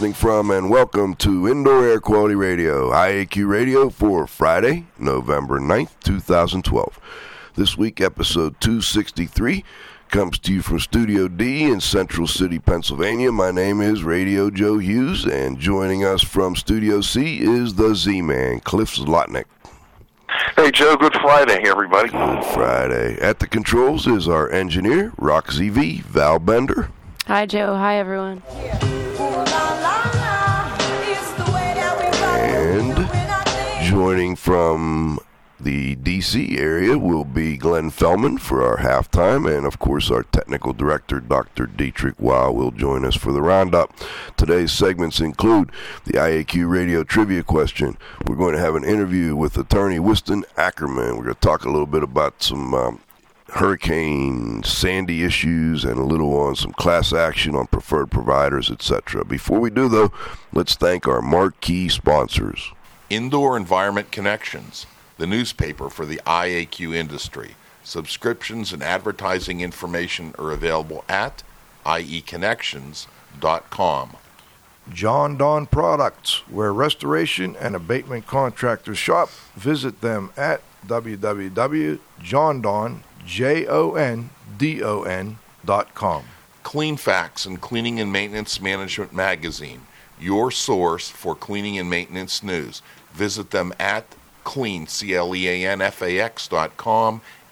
Listening from, and welcome to Indoor Air Quality Radio, IAQ Radio for Friday, November 9th, 2012. This week, episode 263 comes to you from Studio D in Central City, Pennsylvania. My name is Radio Joe Hughes, and joining us from Studio C is the Z Man, Cliff Zlotnick. Hey, Joe, good Friday, everybody. Good Friday. At the controls is our engineer, Roxy V, Val Bender. Hi, Joe. Hi, everyone. And joining from the DC area will be Glenn Fellman for our halftime, and of course, our technical director, Dr. Dietrich Wow, will join us for the roundup. Today's segments include the IAQ radio trivia question. We're going to have an interview with attorney Wystan Ackerman. We're going to talk a little bit about some. Um, Hurricane Sandy issues and a little on some class action on preferred providers, etc. Before we do, though, let's thank our marquee sponsors. Indoor Environment Connections, the newspaper for the IAQ industry. Subscriptions and advertising information are available at ieconnections.com. Jon-Don Products, where restoration and abatement contractors shop. Visit them at www.jondon.com. Cleanfax and Cleaning and Maintenance Management Magazine, your source for cleaning and maintenance news. Visit them at clean,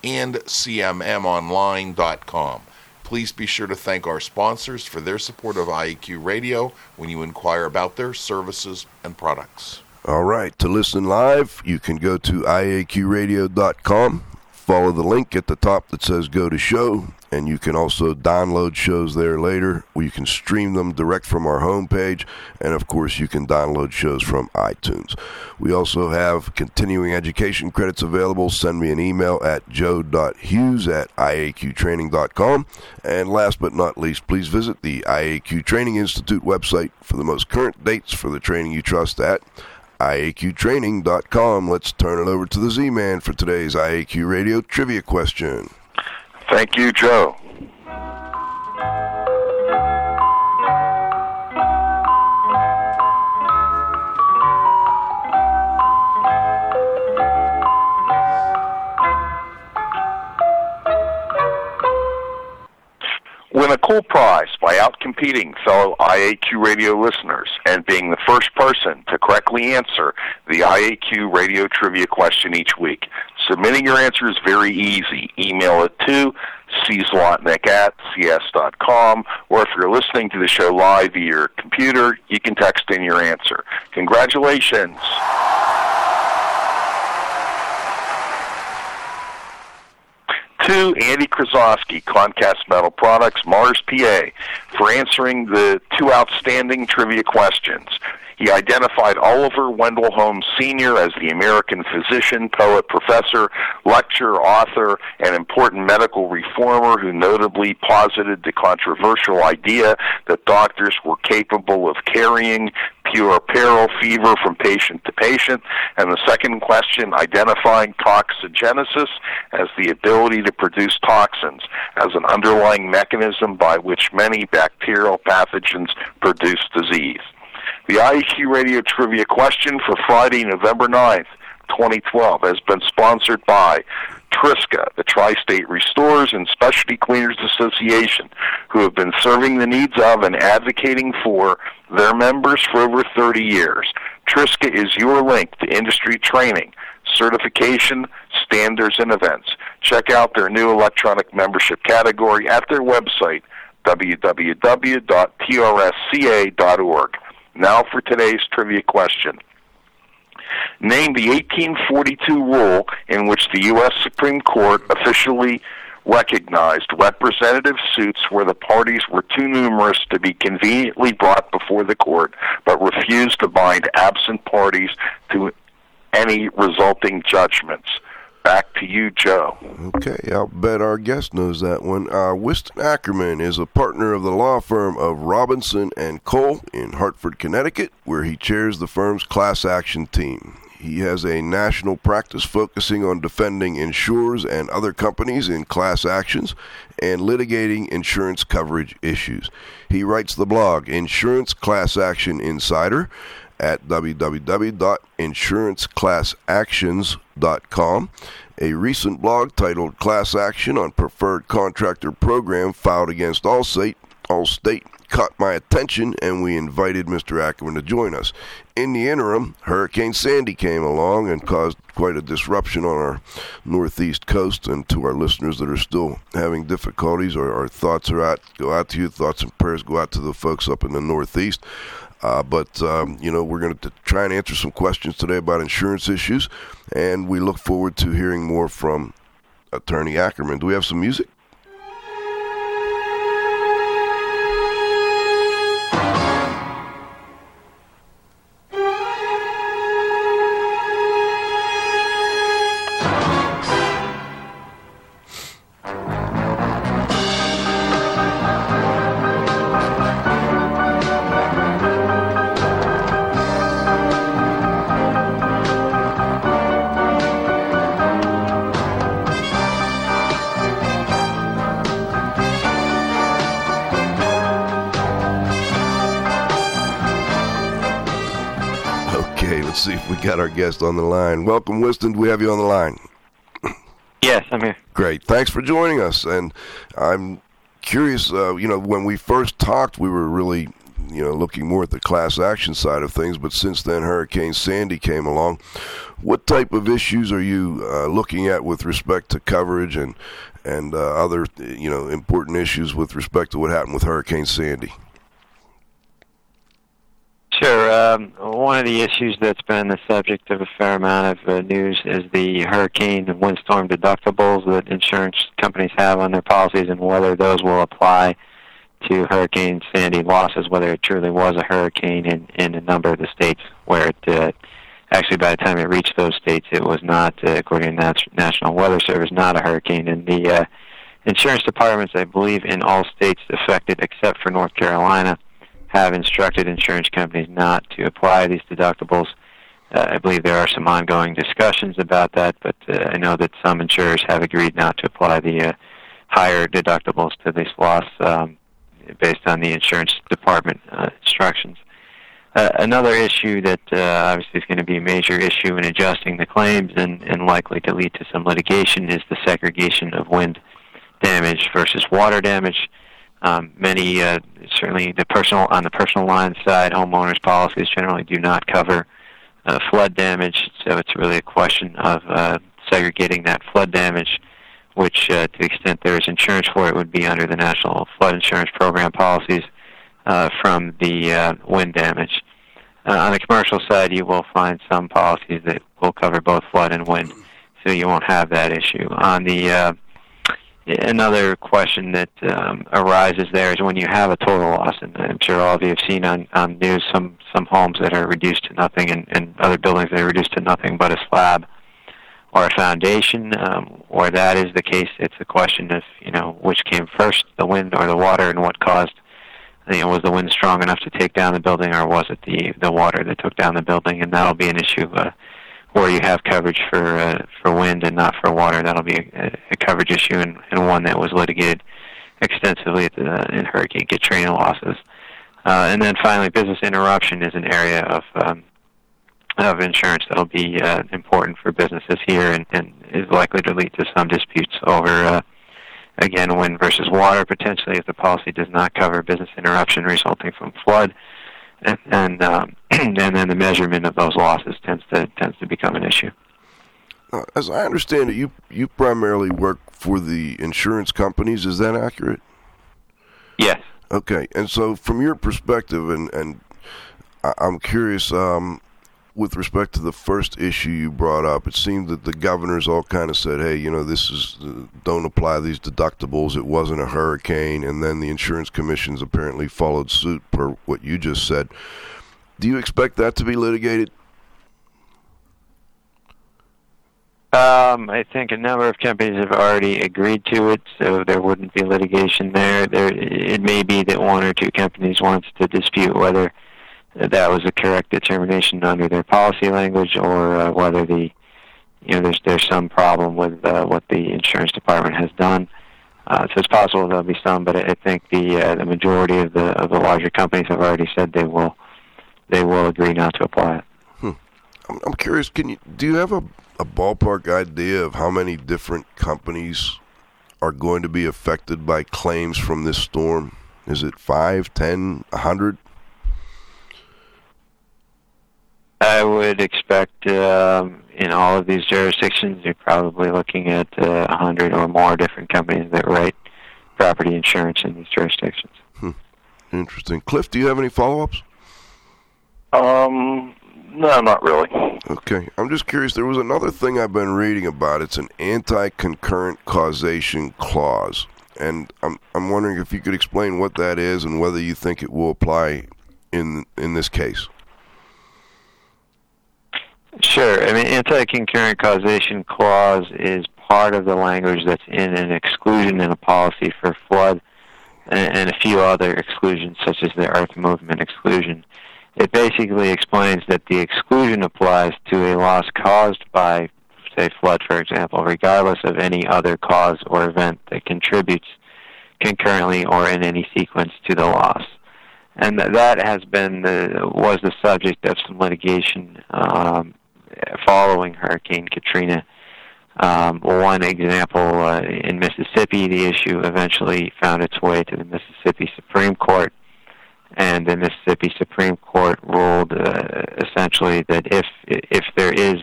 and cmmonline.com. Please be sure to thank our sponsors for their support of IAQ Radio when you inquire about their services and products. All right, to listen live, you can go to iaqradio.com, follow the link at the top that says go to show, and you can also download shows there later. You can stream them direct from our homepage, and of course, you can download shows from iTunes. We also have continuing education credits available. Send me an email at joe.hughes at iaqtraining.com. And last but not least, please visit the IAQ Training Institute website for the most current dates for the training you trust at IAQtraining.com. Let's turn it over to the Z Man for today's IAQ Radio trivia question. Thank you, Joe. Win a cool prize by outcompeting fellow IAQ radio listeners and being the first person to correctly answer the IAQ radio trivia question each week. Submitting your answer is very easy. Email it to czlotnick at cs.com, or if you're listening to the show live via your computer, you can text in your answer. Congratulations! To Andy Krasowski, Concast Metal Products, Mars, PA, for answering the two outstanding trivia questions. He identified Oliver Wendell Holmes Sr. as the American physician, poet, professor, lecturer, author, and important medical reformer who notably posited the controversial idea that doctors were capable of carrying puerperal fever from patient to patient. And the second question, identifying toxigenesis as the ability to produce toxins as an underlying mechanism by which many bacterial pathogens produce disease. The IAQ Radio Trivia question for Friday, November 9th, 2012 has been sponsored by Triska, the Tri-State Restorers and Specialty Cleaners Association, who have been serving the needs of and advocating for their members for over 30 years. Triska is your link to industry training, certification, standards, and events. Check out their new electronic membership category at their website, www.trsca.org. Now for today's trivia question. Name the 1842 rule in which the U.S. Supreme Court officially recognized representative suits where the parties were too numerous to be conveniently brought before the court, but refused to bind absent parties to any resulting judgments. Back to you, Joe. Okay, I'll bet our guest knows that one. Uh, Wystan Ackerman is a partner of the law firm of Robinson and Cole in Hartford, Connecticut, where he chairs the firm's class action team. He has a national practice focusing on defending insurers and other companies in class actions and litigating insurance coverage issues. He writes the blog Insurance Class Action Insider at www.insuranceclassactions.com. A recent blog titled Class Action on Preferred Contractor Program filed against Allstate, Allstate caught my attention and we invited Mr. Ackerman to join us. In the interim, Hurricane Sandy came along and caused quite a disruption on our northeast coast. And to our listeners that are still having difficulties, our, our thoughts are out, go out to you. Thoughts and prayers go out to the folks up in the northeast. Uh, but, um, you know, we're going to try and answer some questions today about insurance issues, and we look forward to hearing more from Attorney Ackerman. Do we have some music? Guest on the line. Welcome, Wystan. Do we have you on the line? Yes, I'm here. Great. Thanks for joining us. And I'm curious, uh, you know, when we first talked, we were really, you know, looking more at the class action side of things. But since then, Hurricane Sandy came along. What type of issues are you uh, looking at with respect to coverage and and uh, other, you know, important issues with respect to what happened with Hurricane Sandy? Sure. Um, one of the issues that's been the subject of a fair amount of uh, news is the hurricane and windstorm deductibles that insurance companies have on their policies and whether those will apply to Hurricane Sandy losses, whether it truly was a hurricane in, in a number of the states where it uh, actually by the time it reached those states it was not, uh, according to the National Weather Service, not a hurricane. And the uh, insurance departments, I believe, in all states affected except for North Carolina, have instructed insurance companies not to apply these deductibles. Uh, I believe there are some ongoing discussions about that, but uh, I know that some insurers have agreed not to apply the uh, higher deductibles to this loss um, based on the insurance department uh, instructions. Uh, another issue that uh, obviously is going to be a major issue in adjusting the claims and, and likely to lead to some litigation is the segregation of wind damage versus water damage. Um, many, uh, certainly the personal on the personal line side, homeowners policies generally do not cover uh, flood damage, so it's really a question of uh, segregating that flood damage, which, uh, to the extent there is insurance for it, would be under the National Flood Insurance Program policies uh, from the uh, wind damage. Uh, on the commercial side, you will find some policies that will cover both flood and wind, so you won't have that issue. On the uh, another question that um, arises there is when you have a total loss, and I'm sure all of you have seen on, on news some, some homes that are reduced to nothing and, and other buildings that are reduced to nothing but a slab or a foundation. Um, where that is the case, it's a question of you know which came first, the wind or the water, and what caused. You know, was the wind strong enough to take down the building, or was it the the water that took down the building? And that'll be an issue. Uh, where you have coverage for uh, for wind and not for water. That'll be a, a coverage issue and, and one that was litigated extensively at the, in Hurricane Katrina losses. Uh, and then finally, business interruption is an area of um, of insurance that'll be uh, important for businesses here and, and is likely to lead to some disputes over, uh, again, wind versus water potentially if the policy does not cover business interruption resulting from flood. And and, um, and then the measurement of those losses tends to tends to become an issue. As I understand it, you you primarily work for the insurance companies. Is that accurate? Yes. Okay, and so from your perspective, and and I- I'm curious, um, with respect to the first issue you brought up, it seemed that the governors all kind of said, "Hey, you know, this is uh, don't apply these deductibles. It wasn't a hurricane," and then the insurance commissions apparently followed suit per what you just said. Do you expect that to be litigated? Um, I think a number of companies have already agreed to it, so there wouldn't be litigation there. There, it may be that one or two companies wants to dispute whether that was a correct determination under their policy language, or uh, whether the, you know, there's there's some problem with uh, what the insurance department has done. Uh, so it's possible there'll be some, but I I think the uh, the majority of the of the larger companies have already said they will they will agree not to apply it. I'm, I'm curious. Can you do you have a, a ballpark idea of how many different companies are going to be affected by claims from this storm? Is it five, ten, a hundred? I would expect um, in all of these jurisdictions, you're probably looking at uh, a hundred or more different companies that write property insurance in these jurisdictions. Interesting. Cliff, do you have any follow-ups? Um, no, not really. Okay, I'm just curious. There was another thing I've been reading about. It's an anti-concurrent causation clause, and I'm I'm wondering if you could explain what that is and whether you think it will apply in in this case. Sure. I mean, anti-concurrent causation clause is part of the language that's in an exclusion in a policy for flood and, and a few other exclusions, such as the earth movement exclusion. It basically explains that the exclusion applies to a loss caused by, say, flood, for example, regardless of any other cause or event that contributes concurrently or in any sequence to the loss and th- that has been the was the subject of some litigation um, following Hurricane Katrina. Um, one example uh, in Mississippi, the issue eventually found its way to the Mississippi Supreme Court, and the Mississippi Supreme Court ruled uh, essentially that if if there is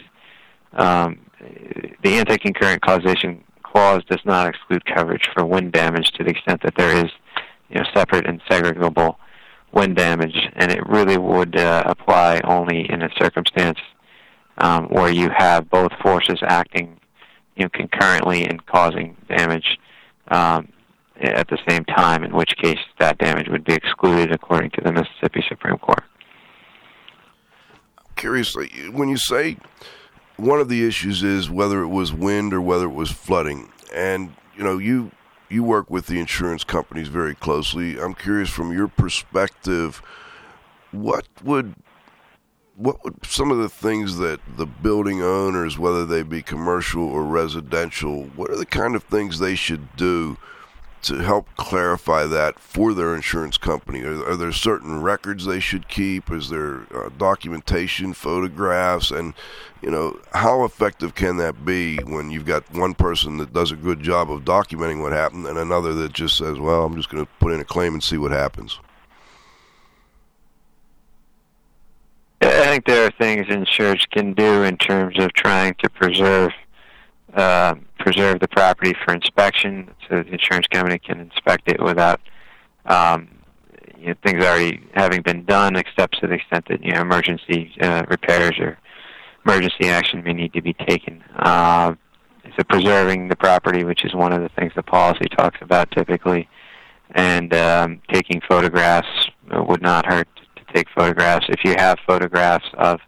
um, the anti-concurrent causation clause does not exclude coverage for wind damage to the extent that there is you know separate and segregable wind damage, and it really would uh, apply only in a circumstance um, where you have both forces acting, you know, concurrently and causing damage um, at the same time. In which case, that damage would be excluded according to the Mississippi Supreme Court. Curiously, when you say one of the issues is whether it was wind or whether it was flooding, and you know you you work with the insurance companies very closely. I'm curious from your perspective, what would what would some of the things that the building owners, whether they be commercial or residential, what are the kind of things they should do to help clarify that for their insurance company? Are, are there certain records they should keep? Is there uh, documentation, photographs, and you know how effective can that be when you've got one person that does a good job of documenting what happened and another that just says, "Well, I'm just going to put in a claim and see what happens." I think there are things insurers can do in terms of trying to preserve uh, preserve the property for inspection, so the insurance company can inspect it without um, you know, things already having been done, except to the extent that you know emergency uh, repairs or emergency action may need to be taken. Uh, so preserving the property, which is one of the things the policy talks about typically, and um, taking photographs would not hurt take photographs. If you have photographs of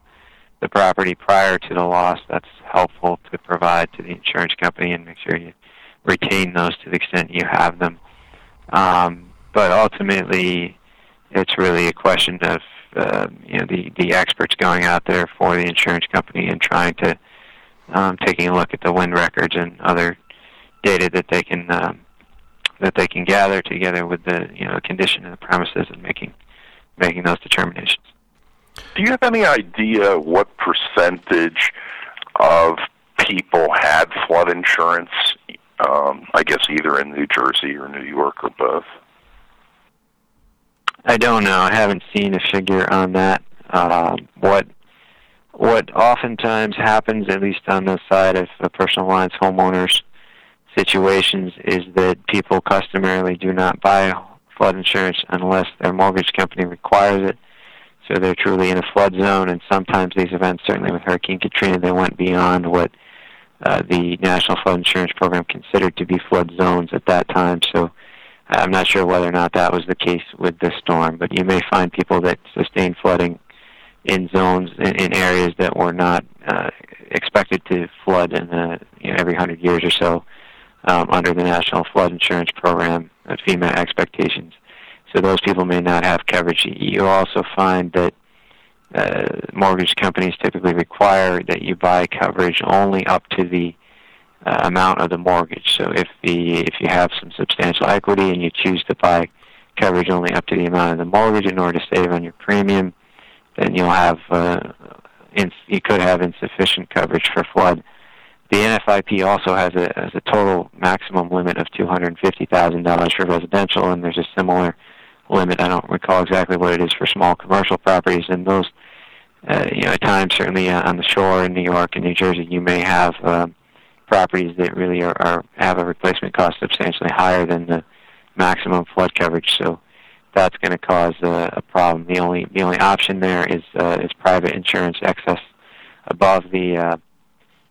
the property prior to the loss, that's helpful to provide to the insurance company and make sure you retain those to the extent you have them. Um, but ultimately, it's really a question of uh, you know the the experts going out there for the insurance company and trying to um, taking a look at the wind records and other data that they can um, that they can gather together with the you know condition of the premises and making making those determinations. Do you have any idea what percentage of people had flood insurance? Um, I guess either in New Jersey or New York or both. I don't know. I haven't seen a figure on that. Uh, what what oftentimes happens, at least on the side of the personal lines homeowners situations, is that people customarily do not buy flood insurance unless their mortgage company requires it. So they're truly in a flood zone, and sometimes these events, certainly with Hurricane Katrina, they went beyond what uh, the National Flood Insurance Program considered to be flood zones at that time. So I'm not sure whether or not that was the case with this storm, but you may find people that sustain flooding in zones in, in areas that were not uh, expected to flood in uh, you know, every hundred years or so um, under the National Flood Insurance Program, uh, FEMA expectations. So those people may not have coverage. You also find that uh, mortgage companies typically require that you buy coverage only up to the uh, amount of the mortgage. So if the if you have some substantial equity and you choose to buy coverage only up to the amount of the mortgage in order to save on your premium, then you'll have uh, ins- you could have insufficient coverage for flood. The NFIP also has a has a total maximum limit of two hundred fifty thousand dollars for residential, and there's a similar limit. I don't recall exactly what it is for small commercial properties, and those. Uh, you know, at times, certainly uh, on the shore in New York and New Jersey, you may have uh, properties that really are, are have a replacement cost substantially higher than the maximum flood coverage. So that's going to cause a, a problem. The only the only option there is uh, is private insurance excess above the uh,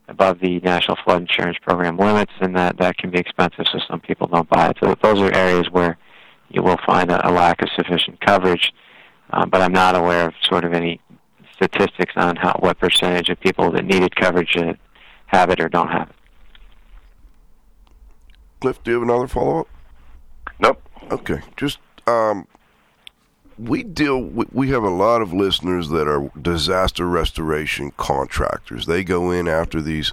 above the National Flood Insurance Program limits, and that that can be expensive. So some people don't buy it. So those are areas where you will find a, a lack of sufficient coverage. Uh, but I'm not aware of sort of any statistics on how what percentage of people that needed coverage uh, have it or don't have it. Cliff, do you have another follow up? Nope. Okay, just um, we deal. We, have a lot of listeners that are disaster restoration contractors. They go in after these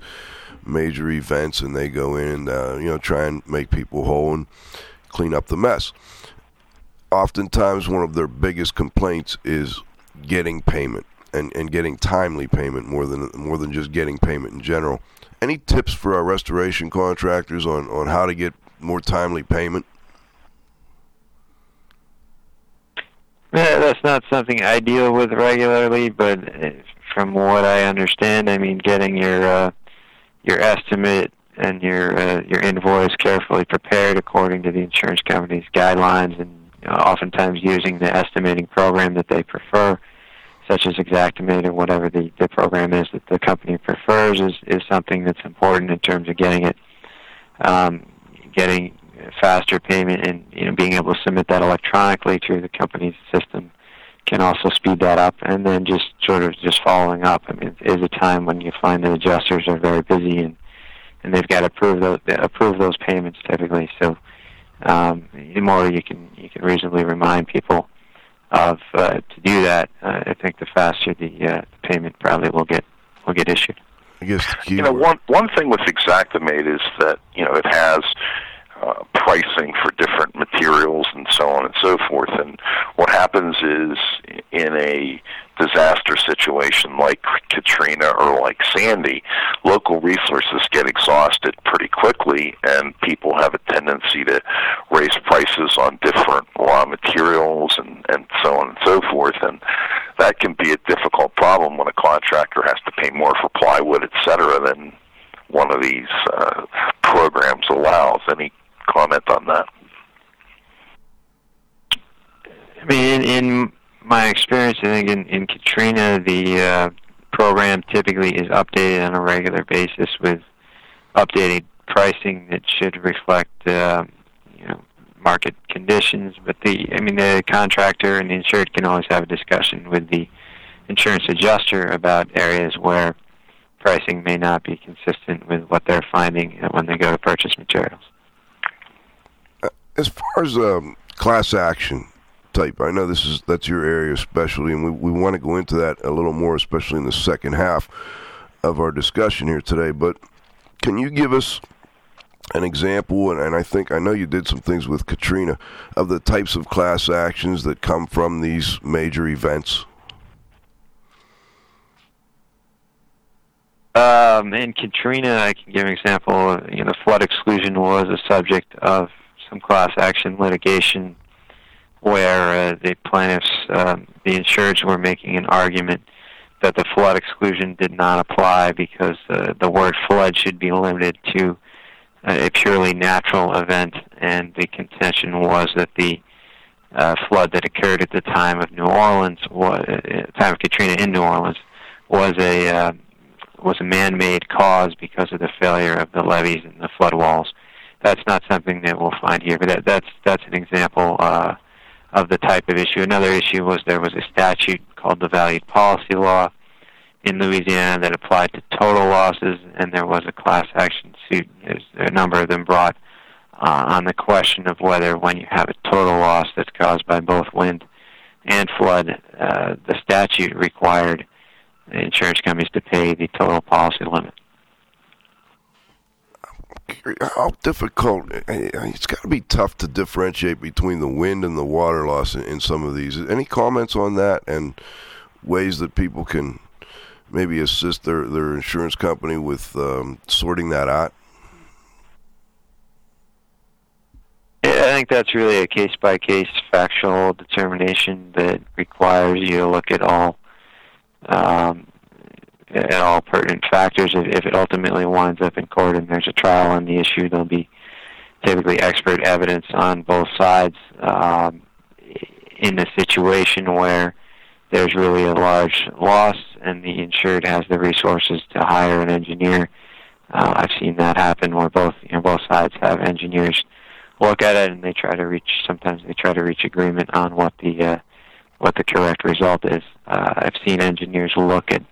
major events, and they go in and uh, you know try and make people whole and clean up the mess. Oftentimes, one of their biggest complaints is getting payment and, and getting timely payment more than more than just getting payment in general. Any tips for our restoration contractors on, on how to get more timely payment? That's not something I deal with regularly, but uh, from what I understand, I mean, getting your uh, your estimate and your uh, your invoice carefully prepared according to the insurance company's guidelines, and you know, oftentimes using the estimating program that they prefer, such as Xactimate or whatever the, the program is that the company prefers, is is something that's important in terms of getting it um, getting faster payment and you know being able to submit that electronically through the company's system can also speed that up. And then just sort of just following up i mean it is a time when you find that adjusters are very busy and and they've got to approve those approve those payments typically. So um, the more you can you can reasonably remind people of uh, to do that uh, i think the faster the, uh, the payment probably will get will get issued. I guess You know, one one thing with Xactimate is that you know it has uh, pricing for different materials and so on and so forth. And what happens is in a disaster situation like Katrina or like Sandy, local resources get exhausted pretty quickly, and people have a tendency to raise prices on different raw materials and, and so on and so forth. And that can be a difficult problem when a contractor has to pay more for plywood, et cetera, than one of these uh, programs allows. Any comment on that? I mean, in, in my experience, I think in, in Katrina, the uh, program typically is updated on a regular basis with updated pricing that should reflect, uh, you know, market conditions. But the, I mean, the contractor and the insured can always have a discussion with the insurance adjuster about areas where pricing may not be consistent with what they're finding when they go to purchase materials. As far as um, class action type, I know this is that's your area of specialty, and we, we want to go into that a little more, especially in the second half of our discussion here today. But can you give us an example? And, and I think I know you did some things with Katrina of the types of class actions that come from these major events. Um, in Katrina, I can give an example. You know, flood exclusion was a subject of some class action litigation where uh, the plaintiffs, um, the insureds, were making an argument that the flood exclusion did not apply because uh, the word flood should be limited to a purely natural event, and the contention was that the uh, flood that occurred at the time of New Orleans, was, uh, time of Katrina in New Orleans, was a uh, was a man-made cause because of the failure of the levees and the flood walls. That's not something that we'll find here, but that, that's that's an example uh, of the type of issue. Another issue was there was a statute called the Valued Policy Law in Louisiana that applied to total losses, and there was a class action suit. There's a number of them brought uh, on the question of whether, when you have a total loss that's caused by both wind and flood, uh, the statute required insurance companies to pay the total policy limit. How difficult? It's got to be tough to differentiate between the wind and the water loss in, in some of these. Any comments on that and ways that people can maybe assist their, their insurance company with um, sorting that out? I think that's really a case by case factual determination that requires you to look at all um, at all pertinent factors. If, if it ultimately winds up in court and there's a trial on the issue, there'll be typically expert evidence on both sides. Um, in a situation where there's really a large loss and the insured has the resources to hire an engineer, uh, I've seen that happen where both you know both sides have engineers look at it and they try to reach. Sometimes they try to reach agreement on what the uh, what the correct result is. Uh, I've seen engineers look at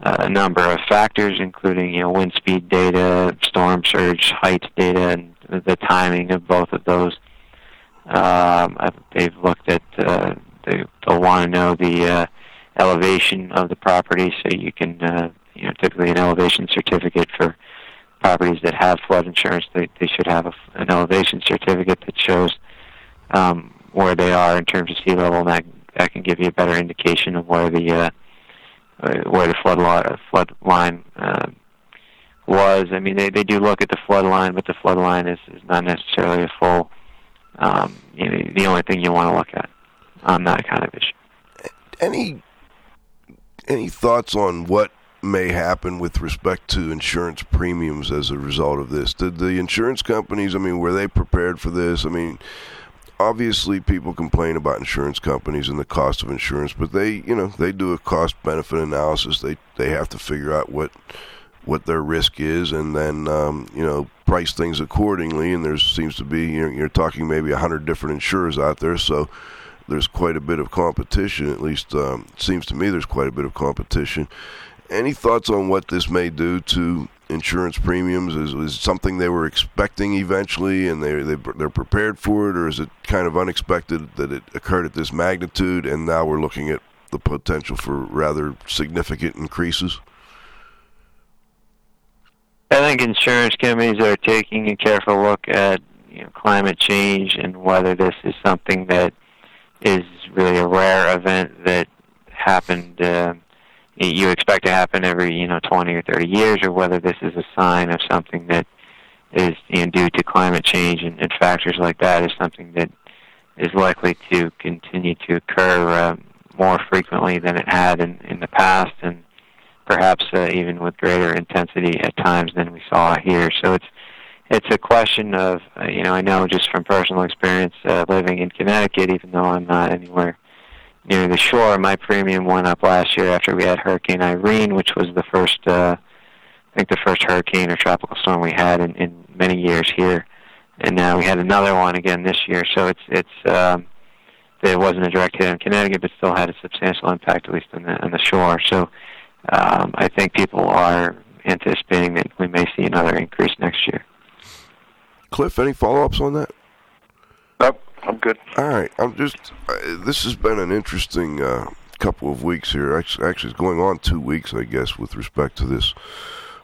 a number of factors, including you know wind speed data, storm surge height data, and the timing of both of those. Um, they've looked at uh, they, they'll want to know the uh, elevation of the property, so you can uh, you know typically an elevation certificate for properties that have flood insurance. They they should have a, an elevation certificate that shows um, where they are in terms of sea level, and that that can give you a better indication of where the uh, where the flood line, flood line uh, was. I mean, they they do look at the flood line, but the flood line is, is not necessarily a full. Um, you know, the only thing you want to look at on that kind of issue. Any any thoughts on what may happen with respect to insurance premiums as a result of this? Did the insurance companies? I mean, were they prepared for this? I mean obviously people complain about insurance companies and the cost of insurance, but they, you know, they do a cost benefit analysis. They they have to figure out what what their risk is, and then um, you know price things accordingly. And there seems to be you know, you're talking maybe a hundred different insurers out there, so there's quite a bit of competition. At least um, seems to me there's quite a bit of competition. Any thoughts on what this may do to insurance premiums? Is, is something they were expecting eventually, and they, they they're prepared for it, or is it kind of unexpected that it occurred at this magnitude, and now we're looking at the potential for rather significant increases? I think insurance companies are taking a careful look at you know, climate change and whether this is something that is really a rare event that happened. Uh, you expect to happen every you know 20 or 30 years, or whether this is a sign of something that is you know, due to climate change and, and factors like that is something that is likely to continue to occur uh, more frequently than it had in, in the past, and perhaps uh, even with greater intensity at times than we saw here. So it's it's a question of uh, you know I know just from personal experience uh, living in Connecticut, even though I'm not anywhere near the shore, my premium went up last year after we had Hurricane Irene, which was the first, uh, I think, the first hurricane or tropical storm we had in, in many years here, and now we had another one again this year. So it's it's um, it wasn't a direct hit on Connecticut, but still had a substantial impact, at least on the on the shore. So um, I think people are anticipating that we may see another increase next year. Cliff, any follow-ups on that? Good. All right. I'm just. Uh, this has been an interesting uh, couple of weeks here. Actually, actually, it's going on two weeks, I guess, with respect to this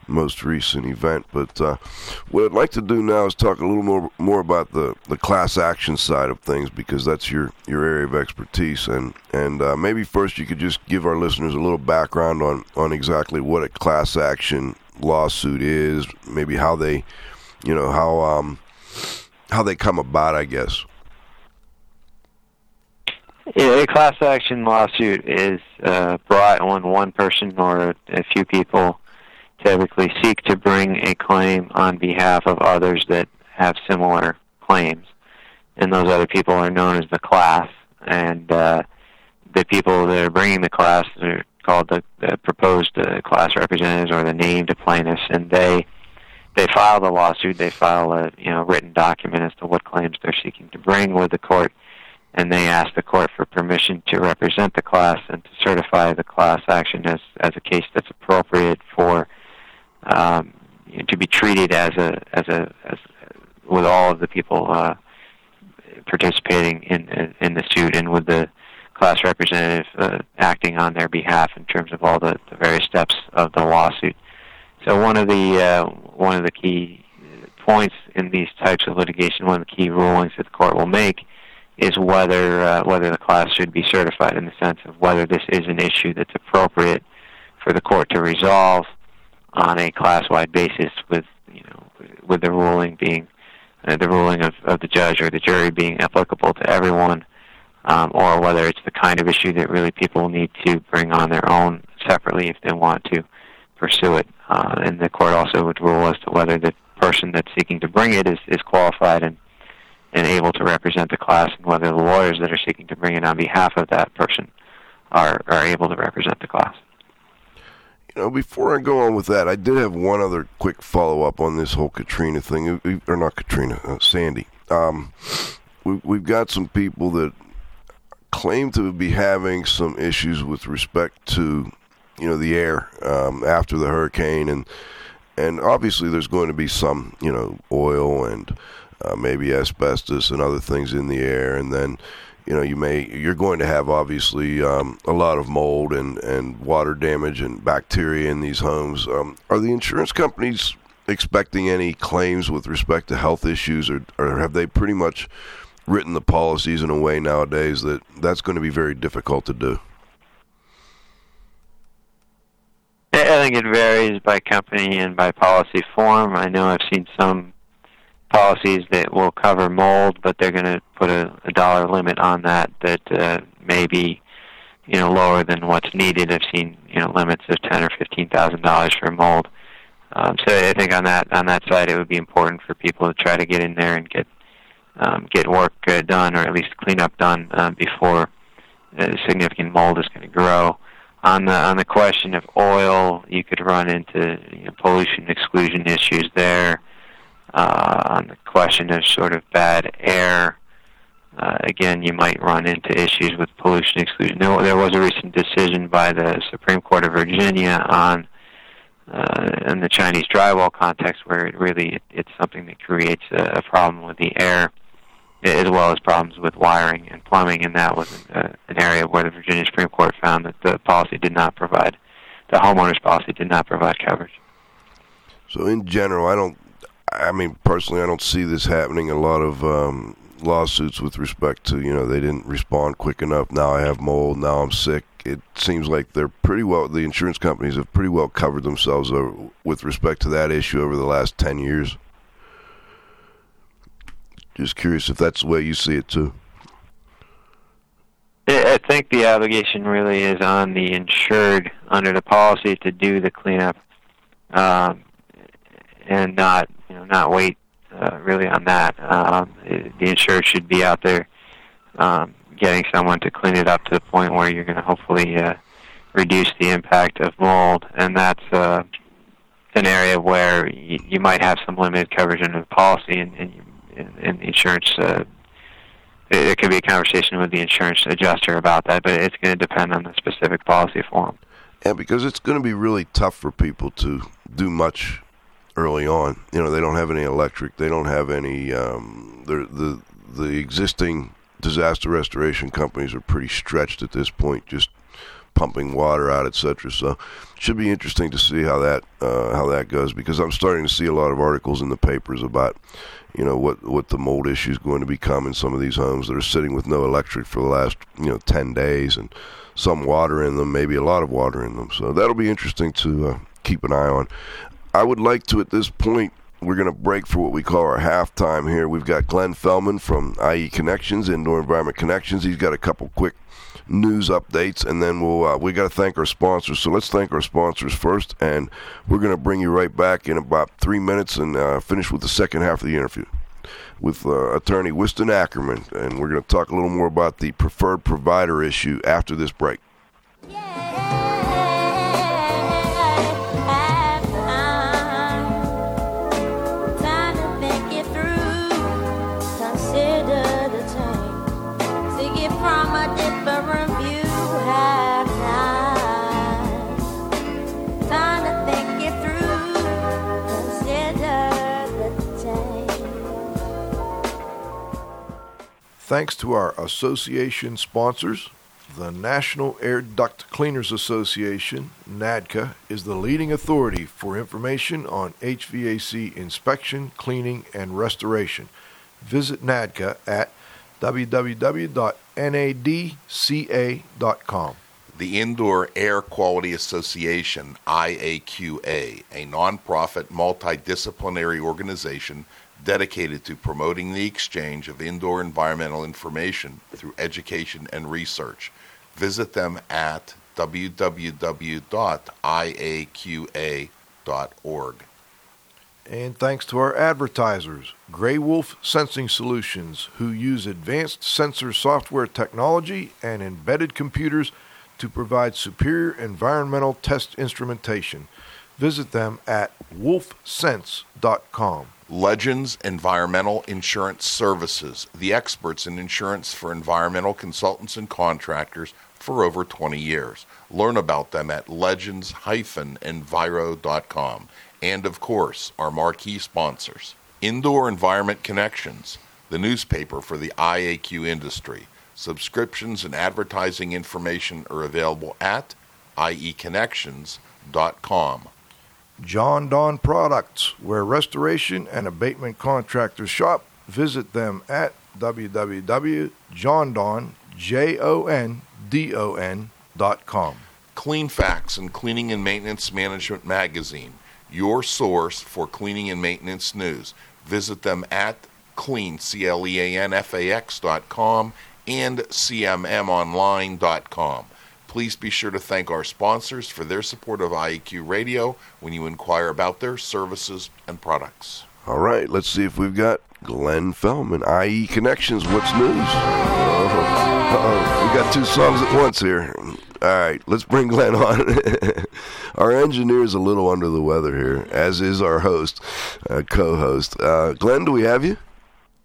most recent event. But uh, what I'd like to do now is talk a little more more about the, the class action side of things because that's your, your area of expertise. And and uh, maybe first you could just give our listeners a little background on, on exactly what a class action lawsuit is, maybe how they, you know, how um, how they come about, I guess. A class action lawsuit is uh, brought when one person or a few people typically seek to bring a claim on behalf of others that have similar claims. And those other people are known as the class. And uh, the people that are bringing the class are called the, the proposed uh, class representatives or the named plaintiffs. And they they file the lawsuit. They file a you know written document as to what claims they're seeking to bring with the court and they ask the court for permission to represent the class and to certify the class action as as a case that's appropriate for um, to be treated as a as a as with all of the people uh, participating in, in in the suit and with the class representative uh, acting on their behalf in terms of all the, the various steps of the lawsuit. So one of the uh, one of the key points in these types of litigation, one of the key rulings that the court will make, is whether uh, whether the class should be certified in the sense of whether this is an issue that's appropriate for the court to resolve on a class-wide basis, with you know with the ruling being uh, the ruling of, of the judge or the jury being applicable to everyone, um, or whether it's the kind of issue that really people need to bring on their own separately if they want to pursue it. Uh, and the court also would rule as to whether the person that's seeking to bring it is, is qualified and and able to represent the class, and whether the lawyers that are seeking to bring it on behalf of that person are are able to represent the class. You know, before I go on with that, I did have one other quick follow up on this whole Katrina thing, or not Katrina, uh, Sandy. Um, we, we've got some people that claim to be having some issues with respect to, you know, the air um, after the hurricane, and and obviously there's going to be some, you know, oil and uh, maybe asbestos and other things in the air, and then you know you may you're going to have obviously um, a lot of mold and and water damage and bacteria in these homes. Um, are the insurance companies expecting any claims with respect to health issues, or, or have they pretty much written the policies in a way nowadays that that's going to be very difficult to do? I think it varies by company and by policy form. I know I've seen some policies that will cover mold, but they're going to put a, a dollar limit on that that uh, may be, you know, lower than what's needed. I've seen you know limits of ten or fifteen thousand dollars for mold. Um, so I think on that on that side, it would be important for people to try to get in there and get um, get work uh, done, or at least cleanup done uh, before uh, significant mold is going to grow. On the on the question of oil, you could run into you know, pollution exclusion issues there uh, on the question of sort of bad air. Uh, again, you might run into issues with pollution exclusion. There, there was a recent decision by the Supreme Court of Virginia on uh, in the Chinese drywall context, where it really it, it's something that creates a, a problem with the air, as well as problems with wiring and plumbing. And that was uh, an area where the Virginia Supreme Court found that the policy did not provide, the homeowner's policy did not provide coverage. So in general, I don't I mean, personally, I don't see this happening. A lot of um, lawsuits with respect to, you know, they didn't respond quick enough. Now I have mold. Now I'm sick. It seems like they're pretty well, the insurance companies have pretty well covered themselves over, with respect to that issue over the last 10 years. Just curious if that's the way you see it, too. I think the obligation really is on the insured under the policy to do the cleanup. Um, and not you know not wait uh, really on that. Um, the insurer should be out there um, getting someone to clean it up to the point where you're going to hopefully uh, reduce the impact of mold, and that's uh, an area where y- you might have some limited coverage under the policy, and, and, and insurance. Uh, it could be a conversation with the insurance adjuster about that, but it's going to depend on the specific policy form. And because it's going to be really tough for people to do much early on. You know, they don't have any electric. They don't have any. Um, the the existing disaster restoration companies are pretty stretched at this point, just pumping water out, etc. So, should be interesting to see how that uh, how that goes because I'm starting to see a lot of articles in the papers about you know what what the mold issue is going to become in some of these homes that are sitting with no electric for the last you know 10 days and some water in them, maybe a lot of water in them. So that'll be interesting to uh, keep an eye on. I would like to at this point we're going to break for what we call our halftime here. We've got Glenn Fellman from IE Connections, Indoor Environment Connections. He's got a couple quick news updates, and then we'll uh, we got to thank our sponsors. So let's thank our sponsors first, and we're going to bring you right back in about three minutes and uh, finish with the second half of the interview with uh, attorney Wystan Ackerman, and we're going to talk a little more about the preferred provider issue after this break. Thanks to our association sponsors, the National Air Duct Cleaners Association, NADCA, is the leading authority for information on HVAC inspection, cleaning, and restoration. Visit NADCA at www.nadca.com. The Indoor Air Quality Association, IAQA, a nonprofit multidisciplinary organization dedicated to promoting the exchange of indoor environmental information through education and research. Visit them at www.iaqa.org. And thanks to our advertisers, Grey Wolf Sensing Solutions, who use advanced sensor software technology and embedded computers to provide superior environmental test instrumentation. Visit them at wolfsense.com. Legends Environmental Insurance Services, the experts in insurance for environmental consultants and contractors for over 20 years. Learn about them at legends-enviro.com. And of course, our marquee sponsors. Indoor Environment Connections, the newspaper for the IAQ industry. Subscriptions and advertising information are available at ieconnections.com. Jon-Don Products, where restoration and abatement contractors shop. Visit them at www.jondon.com. Clean Facts and Cleaning and Maintenance Management Magazine, your source for cleaning and maintenance news. Visit them at clean, and cmmonline.com. Please be sure to thank our sponsors for their support of IAQ Radio when you inquire about their services and products. All right, let's see if we've got Glenn Fellman, IE Connections. What's news? Uh-oh. We got two songs at once here. All right, let's bring Glenn on. our engineer is a little under the weather here, as is our host, uh, co-host. Uh, Glenn, do we have you?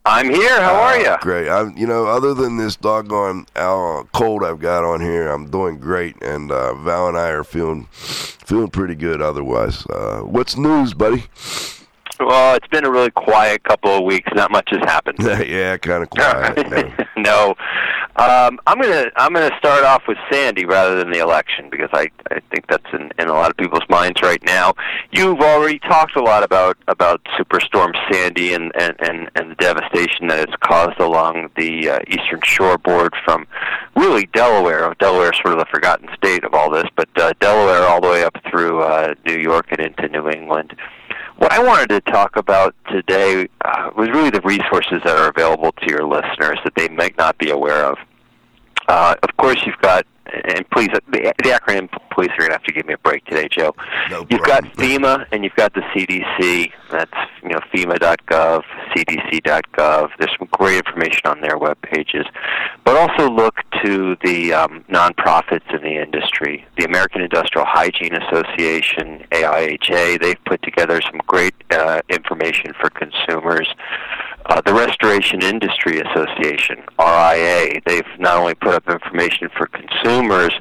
I'm here. How are you? Great. I'm, you know, other than this doggone uh, cold I've got on here, I'm doing great, and uh, Val and I are feeling feeling pretty good. Otherwise, uh, what's news, buddy? Well, it's been a really quiet couple of weeks. Not much has happened. yeah, kind of quiet. no, um, I'm gonna I'm gonna start off with Sandy rather than the election because I I think that's in, in a lot of people's minds right now. You've already talked a lot about about Superstorm Sandy and and and, and the devastation that it's caused along the uh, eastern shoreboard from really Delaware. Delaware is sort of the forgotten state of all this, but uh, Delaware all the way up through uh, New York and into New England. What I wanted to talk about today uh, was really the resources that are available to your listeners that they might not be aware of. Uh, of course, you've got and please, the, the acronym police are going to have to give me a break today, Joe. No you've got FEMA and you've got the CDC. That's you know FEMA.gov, CDC.gov. There's some great information on their web pages, but also look to the um, nonprofits in the industry. The American Industrial Hygiene Association, AIHA. They've put together some great uh, information for consumers. Uh, the Restoration Industry Association, RIA, they've not only put up information for consumers,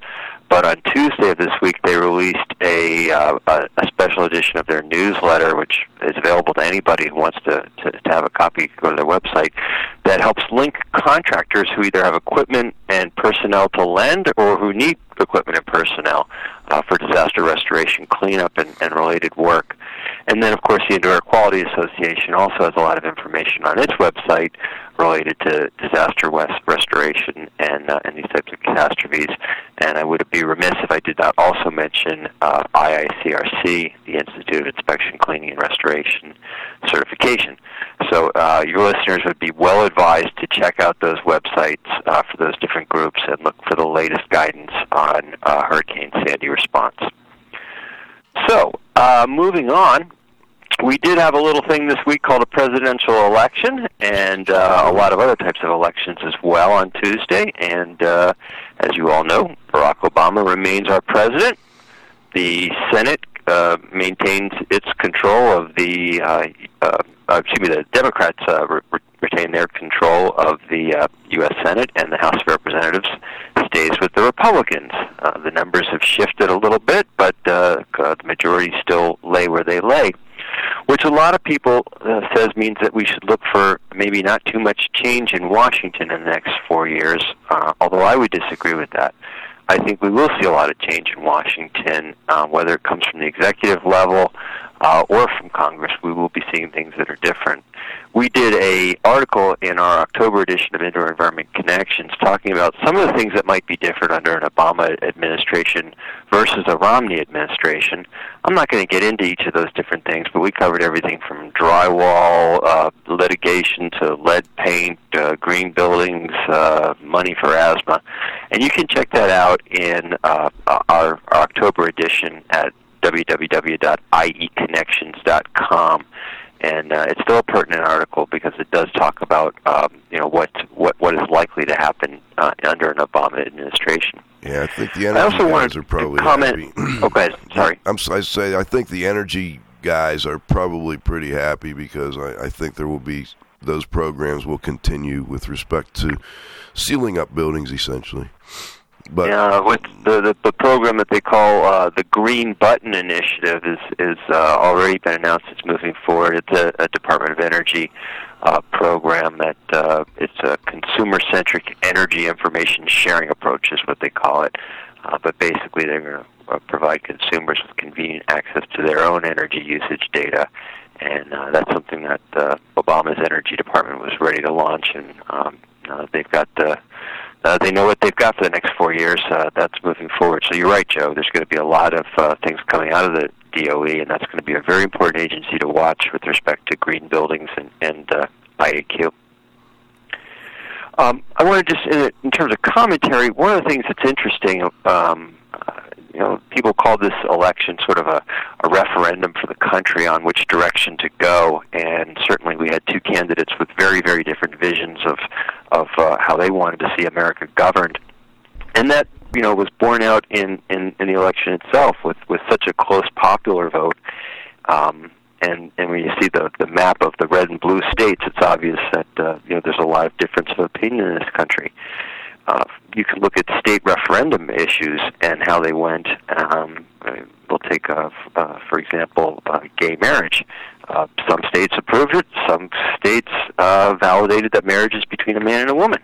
but on Tuesday of this week they released a, uh, a, special edition of their newsletter, which is available to anybody who wants to, to, to have a copy. Go to their website. That helps link contractors who either have equipment and personnel to lend, or who need equipment and personnel uh, for disaster restoration, cleanup, and, and related work. And then, of course, the Indoor Air Quality Association also has a lot of information on its website related to disaster restoration and, uh, and these types of catastrophes. And I would be remiss if I did not also mention uh, IICRC, the Institute of Inspection, Cleaning, and Restoration certification. So uh, your listeners would be well advised to check out those websites uh, for those different groups and look for the latest guidance on uh, Hurricane Sandy response. So, uh, moving on, we did have a little thing this week called a presidential election, and uh, a lot of other types of elections as well on Tuesday. And uh, as you all know, Barack Obama remains our president. The Senate uh, maintains its control of the, uh, uh, uh, excuse me, the Democrats uh, re- retain their control of the uh, U.S. Senate, and the House of Representatives stays with the Republicans. Uh, the numbers have shifted a little bit, but uh, the majority still lay where they lay which a lot of people uh, says means that we should look for maybe not too much change in Washington in the next four years. Uh, although I would disagree with that. I think we will see a lot of change in Washington, uh, whether it comes from the executive level uh, or from Congress. We will be seeing things that are different. We did a article in our October edition of Indoor Environment Connections talking about some of the things that might be different under an Obama administration versus a Romney administration. I'm not going to get into each of those different things, but we covered everything from drywall uh, litigation to lead paint, uh, green buildings, uh, money for asthma, and you can check that out in uh, our, our October edition at www.ieconnections.com and uh, it's still a pertinent article because it does talk about um, you know what what what is likely to happen uh, under an Obama administration. Yeah, I think the energy I also guys are probably comment. happy. okay, sorry. I'm I say I think the energy guys are probably pretty happy because I, I think there will be those programs will continue with respect to sealing up buildings essentially. But yeah, with the, the the program that they call uh, the Green Button Initiative is is uh, already been announced. It's moving forward. It's a, a Department of Energy uh, program that uh, it's a consumer-centric energy information sharing approach, is what they call it. Uh, but basically, they're going to uh, provide consumers with convenient access to their own energy usage data, and uh, that's something that uh, Obama's Energy Department was ready to launch, and um, uh, they've got the uh, they know what they've got for the next four years. Uh, that's moving forward. So you're right, Joe. There's going to be a lot of uh, things coming out of the DOE, and that's going to be a very important agency to watch with respect to green buildings and, and uh, IAQ. Um, I want to just, in, in terms of commentary, one of the things that's interesting, um, uh, you know, people call this election sort of a, a referendum for the country on which direction to go, and certainly we had two candidates with very, very different visions of of uh, how they wanted to see America governed, and that you know was borne out in in, in the election itself with with such a close popular vote. Um, and and when you see the the map of the red and blue states, it's obvious that uh, you know there's a lot of difference of opinion in this country. You can look at state referendum issues and how they went. Um, we'll take, uh, uh, for example, uh, gay marriage. Uh, some states approved it. Some states uh, validated that marriage is between a man and a woman.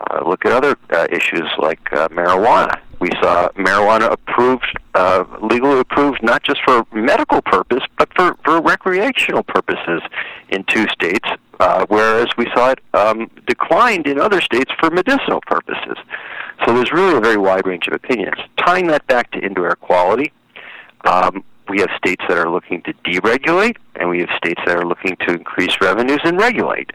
Uh, look at other uh, issues like uh, marijuana. We saw marijuana approved, uh, legally approved, not just for medical purpose, but for, for recreational purposes in two states, uh, whereas we saw it um, declined in other states for medicinal purposes. So there's really a very wide range of opinions. Tying that back to indoor air quality, um, we have states that are looking to deregulate, and we have states that are looking to increase revenues and regulate.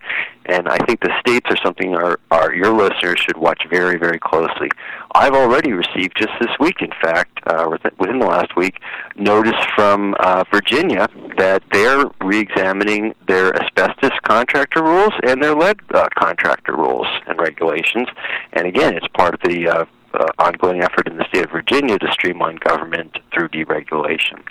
And I think the states are something our, our your listeners should watch very, very closely. I've already received just this week, in fact, uh, within- the last week, notice from uh, Virginia that they're re-examining their asbestos contractor rules and their lead uh, contractor rules and regulations. And again, it's part of the uh, uh, ongoing effort in the state of Virginia to streamline government through deregulation.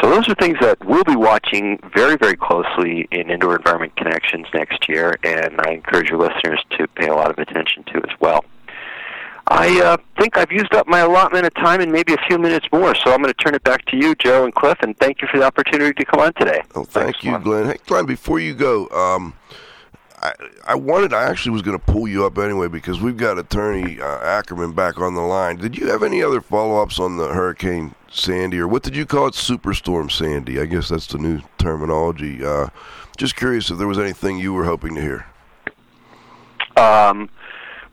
So those are things that we'll be watching very, very closely in Indoor Environment Connections next year, and I encourage your listeners to pay a lot of attention to as well. I uh, think I've used up my allotment of time and maybe a few minutes more, so I'm going to turn it back to you, Joe and Cliff, and thank you for the opportunity to come on today. Oh, thank you, Glenn. Hey, Glenn, before you go, um, I, I wanted. I actually was going to pull you up anyway because we've got Attorney uh, Ackerman back on the line. Did you have any other follow-ups on the Hurricane Sandy, or what did you call it? Superstorm Sandy. I guess that's the new terminology. Uh, just curious if there was anything you were hoping to hear. Um,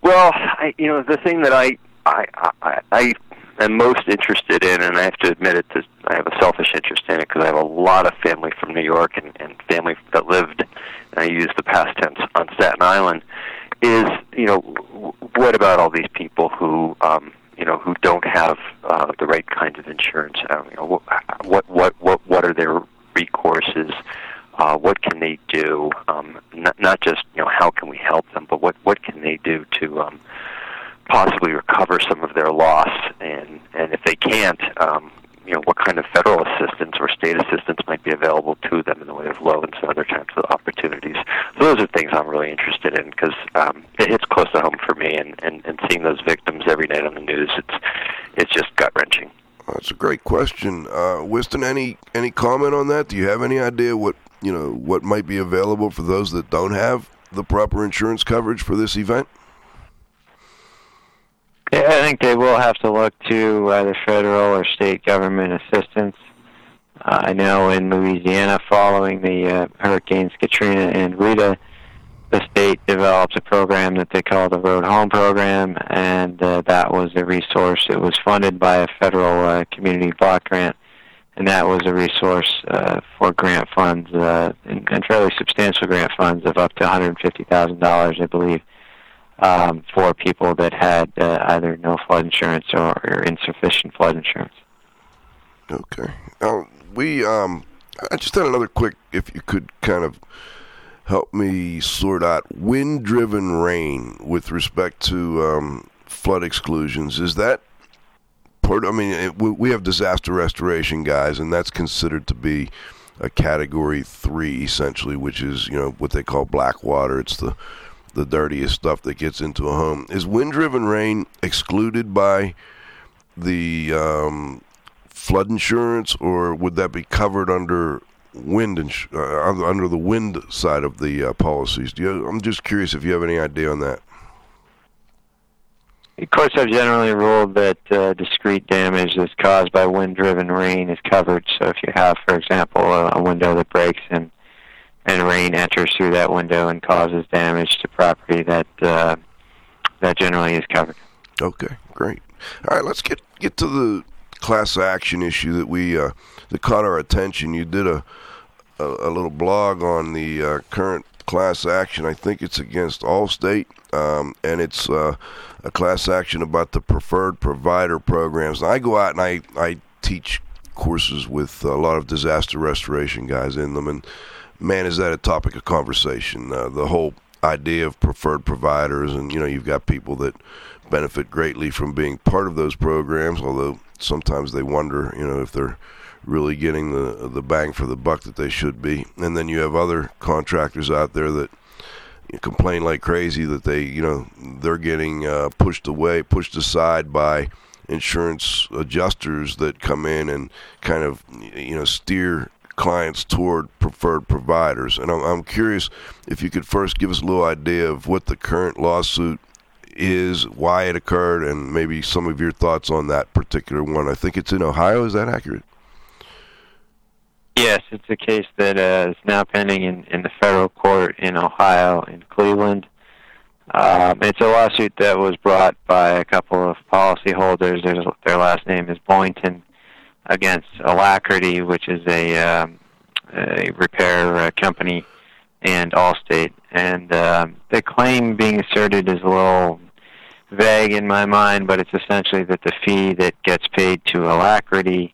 well, I, you know, the thing that I I I, I am most interested in, and I have to admit it, that I have a selfish interest in it because I have a lot of family from New York and, and family that lived, and I use the past tense on Staten Island. Is you know, what about all these people who um, know who don't have uh, the right kinds of insurance? Uh, you know, what what what what are their recourses? Uh, what can they do? Um, not, not just you know how can we help them, but what what can they do to um, possibly recover some of their loss? And and if they can't, um, you know what kind of federal assistance or state assistance might be available to them in the way of loans and other types of opportunities. So those are things I'm really interested in because um, it hits close to home for me, and, and and seeing those victims every night on the news, it's it's just gut wrenching. That's a great question, uh, Wystan. Any any comment on that? Do you have any idea what you know what might be available for those that don't have the proper insurance coverage for this event? Yeah, I think they will have to look to either federal or state government assistance. Uh, I know in Louisiana, following the uh, hurricanes Katrina and Rita, the state developed a program that they call the Road Home Program, and uh, that was a resource. It was funded by a federal uh, community block grant, and that was a resource uh, for grant funds uh, and, and fairly substantial grant funds of up to $150,000, I believe um, for people that had uh, either no flood insurance or, or insufficient flood insurance. Okay. Now we um, I just had another quick. If you could kind of help me sort out wind-driven rain with respect to um, flood exclusions. Is that part? I mean, we have disaster restoration guys, and that's considered to be a category three essentially, which is you know what they call black water. It's the the dirtiest stuff that gets into a home. Is wind driven rain excluded by the um, flood insurance, or would that be covered under wind ins- uh, under the wind side of the uh, policies? You, I'm just curious if you have any idea on that. Courts have generally ruled that uh, discrete damage that's caused by wind-driven rain is covered. So if you have, for example, a window that breaks and and rain enters through that window and causes damage to property, that uh, that generally is covered. Okay, great. All right, let's get get to the class action issue that we uh, that caught our attention. You did a a, a little blog on the uh, current class action. I think it's against Allstate, um, and it's uh, a class action about the preferred provider programs. And I go out and I I teach courses with a lot of disaster restoration guys in them, and man, is that a topic of conversation? Uh, the whole idea of preferred providers, and you know, you've got people that benefit greatly from being part of those programs, although sometimes they wonder, you know, if they're really getting the the bang for the buck that they should be. And then you have other contractors out there that complain like crazy that they, you know, they're getting uh, pushed away, pushed aside by insurance adjusters that come in and kind of, you know, steer clients toward preferred providers. And I'm, I'm curious if you could first give us a little idea of what the current lawsuit is, why it occurred, and maybe some of your thoughts on that particular one. I think it's in Ohio. Is that accurate? Yes, it's a case that uh, is now pending in, in the federal court in Ohio, in Cleveland. Um, it's a lawsuit that was brought by a couple of policyholders. Their, their last name is Boynton against Alacrity, which is a, um, a repair uh, company, and Allstate. And um, the claim being asserted is a little vague in my mind, but it's essentially that the fee that gets paid to Alacrity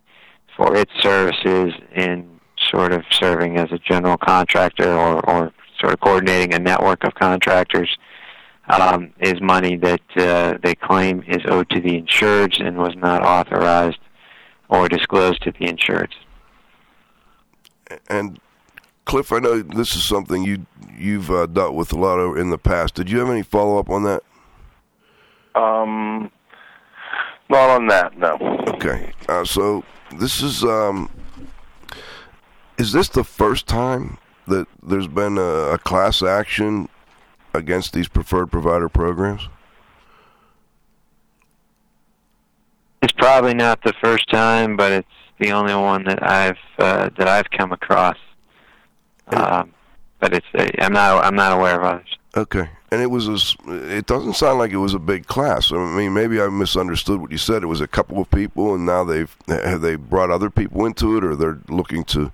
for its services in sort of serving as a general contractor or, or sort of coordinating a network of contractors um, is money that uh, they claim is owed to the insured and was not authorized or disclosed to the insured. And Cliff, I know this is something you you've uh, dealt with a lot of in the past. Did you have any follow up on that? Um, not on that, no. Okay, uh, so this is um, is this the first time that there's been a, a class action against these preferred provider programs? It's probably not the first time, but it's the only one that I've uh, that I've come across. Um, but it's uh, I'm not I'm not aware of others. Okay, and it was a. It doesn't sound like it was a big class. I mean, maybe I misunderstood what you said. It was a couple of people, and now they've have they brought other people into it, or they're looking to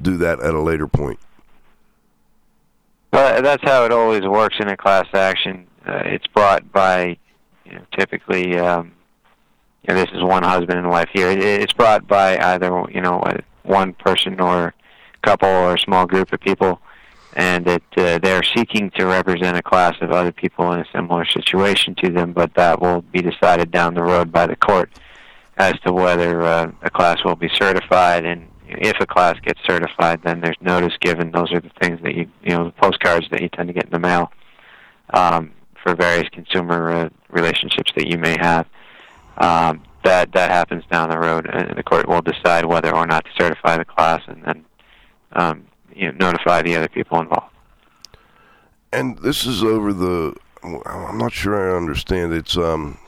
do that at a later point. Well, that's how it always works in a class action. Uh, it's brought by, you know, typically, um, you know, this is one husband and wife here. It, it's brought by either, you know, one person or couple or a small group of people, and that uh, they're seeking to represent a class of other people in a similar situation to them, but that will be decided down the road by the court as to whether uh, a class will be certified and if a class gets certified then there's notice given those are the things that you you know the postcards that you tend to get in the mail um, for various consumer uh, relationships that you may have um, that that happens down the road and the court will decide whether or not to certify the class and then um, you know notify the other people involved And this is over the. I'm not sure I understand. It's um.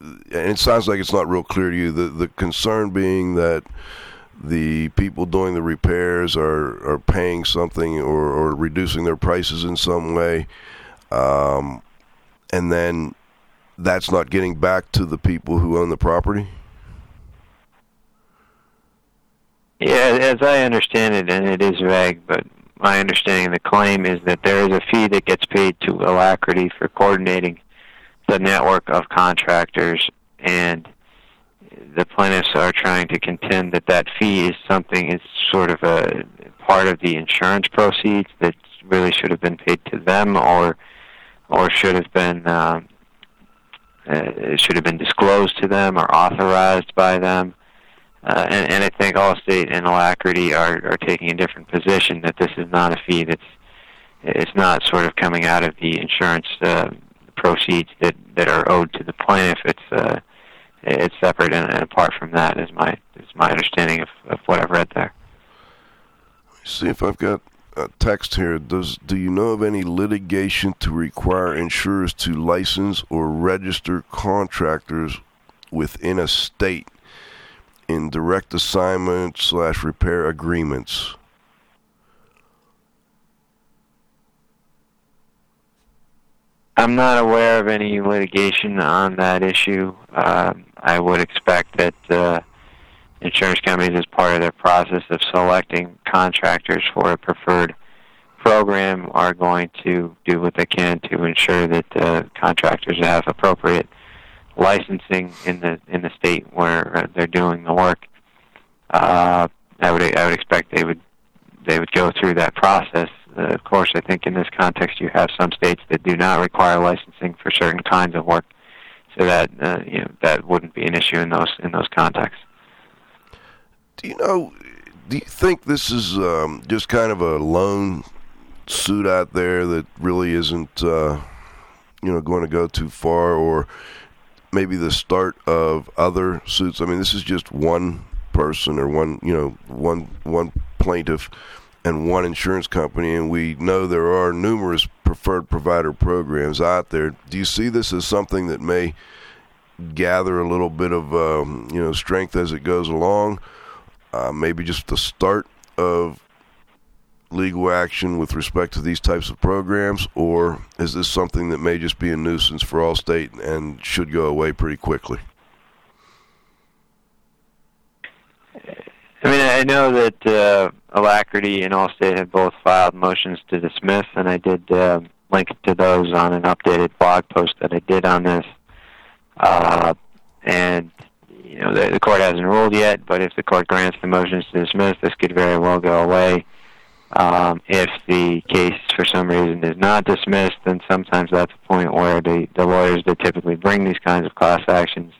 And it sounds like it's not real clear to you. The the concern being that the people doing the repairs are are paying something or, or reducing their prices in some way, um, and then that's not getting back to the people who own the property. Yeah, as I understand it, and it is vague, but my understanding of the claim is that there is a fee that gets paid to Alacrity for coordinating the network of contractors, and the plaintiffs are trying to contend that that fee is something, is sort of a part of the insurance proceeds that really should have been paid to them, or or should have been uh, it should have been disclosed to them or authorized by them. Uh, and, and I think Allstate and Alacrity are, are taking a different position that this is not a fee that's it's not sort of coming out of the insurance uh, proceeds that, that are owed to the plaintiff. It's uh, it's separate and, and apart from that is my is my understanding of, of what I've read there. See if I've got a text here. Does do you know of any litigation to require insurers to license or register contractors within a state in direct assignment slash repair agreements? I'm not aware of any litigation on that issue. Um, I would expect that uh, insurance companies, as part of their process of selecting contractors for a preferred program, are going to do what they can to ensure that uh, contractors have appropriate licensing in the in the state where they're doing the work. Uh, I would I would expect they would they would go through that process. Uh, of course, I think in this context you have some states that do not require licensing for certain kinds of work, so that uh, you know that wouldn't be an issue in those in those contexts. Do you know? Do you think this is um, just kind of a lone suit out there that really isn't, uh, you know, going to go too far, or maybe the start of other suits? I mean, this is just one person or one, you know, one one plaintiff and one insurance company, and we know there are numerous preferred provider programs out there. Do you see this as something that may gather a little bit of, um, you know, strength as it goes along? Uh, maybe just the start of legal action with respect to these types of programs, or is this something that may just be a nuisance for Allstate and should go away pretty quickly? I mean, I know that uh, Alacrity and Allstate have both filed motions to dismiss, and I did uh, link to those on an updated blog post that I did on this. Uh, and you know, the, the court hasn't ruled yet, but if the court grants the motions to dismiss, this could very well go away. Um, if the case, for some reason, is not dismissed, then sometimes that's a point where the, the lawyers that typically bring these kinds of class actions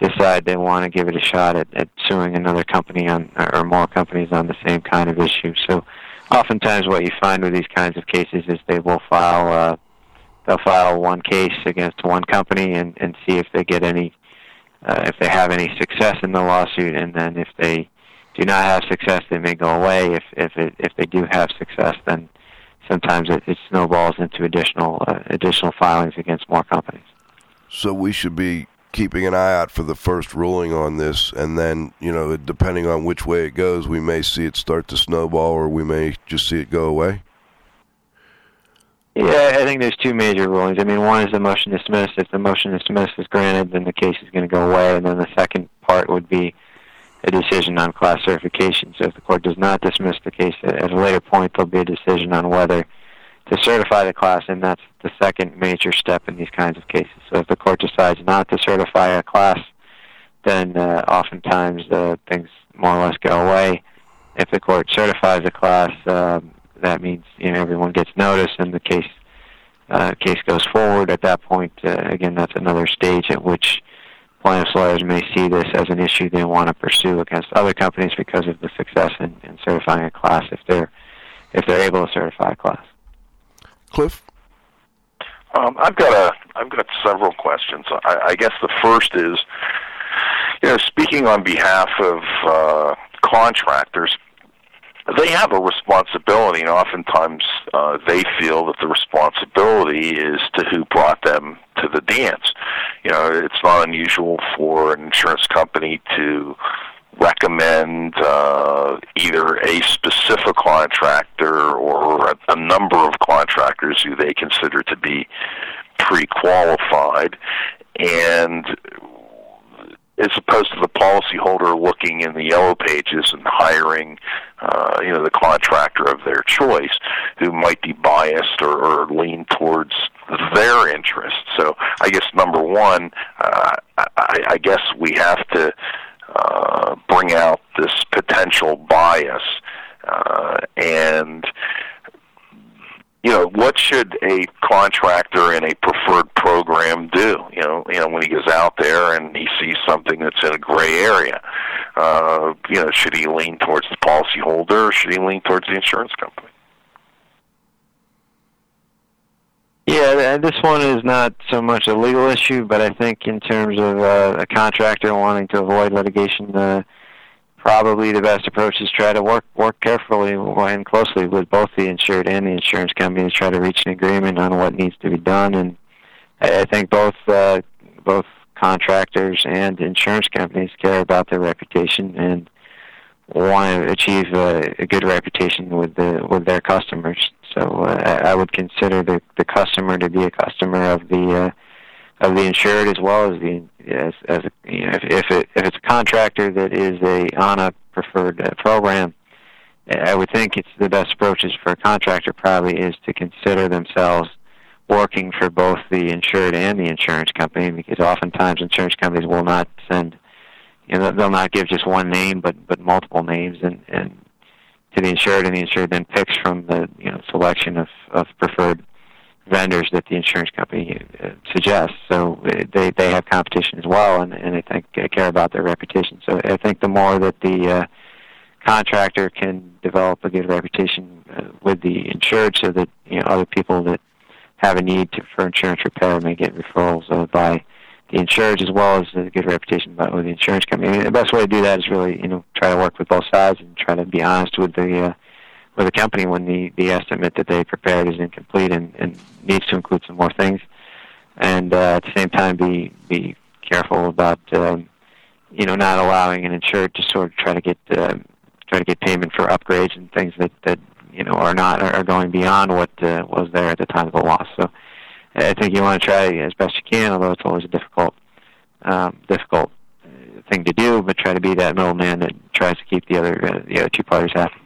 decide they want to give it a shot at, at suing another company on or more companies on the same kind of issue. So, oftentimes, what you find with these kinds of cases is they will file uh, they'll file one case against one company and, and see if they get any uh, if they have any success in the lawsuit, and then if they do not have success, they may go away. If if it, if they do have success, then sometimes it, it snowballs into additional uh, additional filings against more companies. So we should be keeping an eye out for the first ruling on this, and then you know, depending on which way it goes, we may see it start to snowball, or we may just see it go away. Yeah, I think there's two major rulings. I mean, one is the motion dismissed. If the motion dismissed is granted, then the case is going to go away, and then the second part would be a decision on class certification. So if the court does not dismiss the case at a later point, there'll be a decision on whether to certify the class, and that's the second major step in these kinds of cases. So if the court decides not to certify a class, then uh, oftentimes uh, things more or less go away. If the court certifies a class, um, that means you know everyone gets notice and the case uh, case goes forward. At that point, uh, again, that's another stage at which plaintiffs' lawyers may see this as an issue they want to pursue against other companies because of the success in, in certifying a class if they're if they're able to certify a class. Cliff, um, I've got a I've got several questions. I, I guess the first is, you know, speaking on behalf of uh, contractors, they have a responsibility, and oftentimes uh, they feel that the responsibility is to who brought them to the dance. You know, it's not unusual for an insurance company to recommend uh, either a specific contractor or a, a number of contractors who they consider to be pre-qualified, and as opposed to policyholder looking in the yellow pages and hiring, uh, you know, the contractor of their choice, who might be biased or, or lean towards their interests. So, I guess number one, uh, I, I guess we have to uh, bring out this potential bias uh, and you know, what should a contractor in a preferred program do? You know, you know, when he goes out there and he sees something that's in a gray area, uh, you know, should he lean towards the policyholder or should he lean towards the insurance company? Yeah, this one is not so much a legal issue, but I think in terms of uh, a contractor wanting to avoid litigation, uh, probably the best approach is try to work work carefully and closely with both the insured and the insurance company to try to reach an agreement on what needs to be done. And I think both uh, both contractors and insurance companies care about their reputation and want to achieve a, a good reputation with the with their customers. So uh, I would consider the the customer to be a customer of the uh, of the insured as well as the as, as you know, if if, it, if it's a contractor that is a on a preferred uh, program, I would think it's the best approach is for a contractor probably is to consider themselves working for both the insured and the insurance company because oftentimes insurance companies will not send you know they'll not give just one name but but multiple names and and to the insured and the insured then picks from the you know selection of of preferred vendors that the insurance company uh, suggests. So uh, they they have competition as well, and and I think uh, care about their reputation. So I think the more that the uh, contractor can develop a good reputation uh, with the insured, so that you know other people that have a need to, for insurance repair may get referrals uh, by the insured as well as a good reputation by, with the insurance company. I the best way to do that is really you know try to work with both sides and try to be honest with the uh, with the company when the, the estimate that they prepared is incomplete and, and needs to include some more things. And uh, at the same time, be be careful about um, you know not allowing an insured to sort of try to get uh, try to get payment for upgrades and things that that you know are not are going beyond what uh, was there at the time of the loss. So I think you want to try as best you can, although it's always a difficult um, difficult uh, thing to do, but try to be that middleman that tries to keep the other uh, the other two parties happy.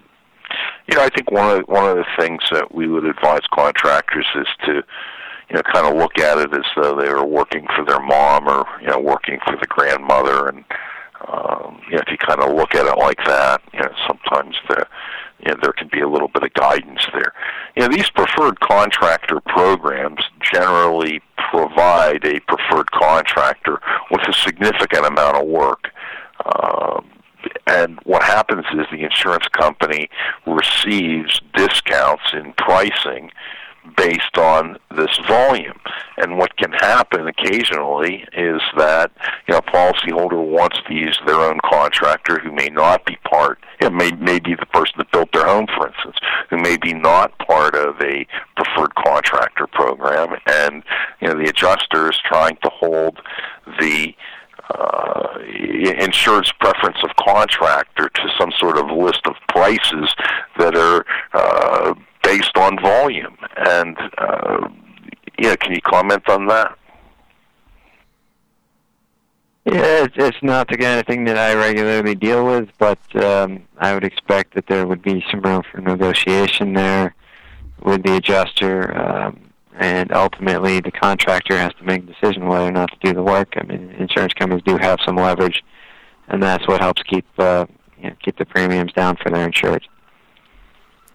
You know, I think one of one of the things that we would advise contractors is to, you know, kind of look at it as though they were working for their mom or you know working for the grandmother, and um, you know, if you kind of look at it like that, you know, sometimes the you know, there can be a little bit of guidance there. You know, these preferred contractor programs generally provide a preferred contractor with a significant amount of work. Um, and what happens is the insurance company receives discounts in pricing based on this volume. And what can happen occasionally is that you know a policyholder wants to use their own contractor who may not be part. It may may be the person that built their home, for instance, who may be not part of a preferred contractor program, and you know the adjuster is trying to hold the uh, insurance preference of contractor to some sort of list of prices that are uh, based on volume. And uh, yeah, can you comment on that? Yeah, it's, it's not the kind of thing that I regularly deal with, but um, I would expect that there would be some room for negotiation there with the adjuster. Um, and ultimately the contractor has to make a decision whether or not to do the work. I mean, insurance companies do have some leverage, and that's what helps keep uh, you know, keep the premiums down for their insureds.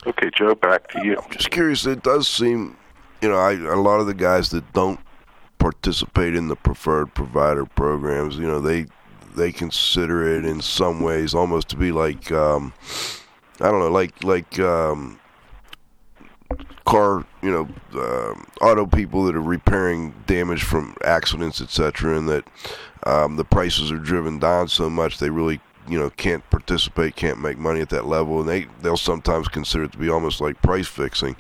Okay, Joe, back to you. I'm just curious. It does seem, you know, I, a lot of the guys that don't participate in the preferred provider programs, you know, they they consider it in some ways almost to be like, um, I don't know, like like um, car, you know, uh, auto people that are repairing damage from accidents, etc., and that um, the prices are driven down so much they really, you know, can't participate, can't make money at that level, and they they'll sometimes consider it to be almost like price fixing.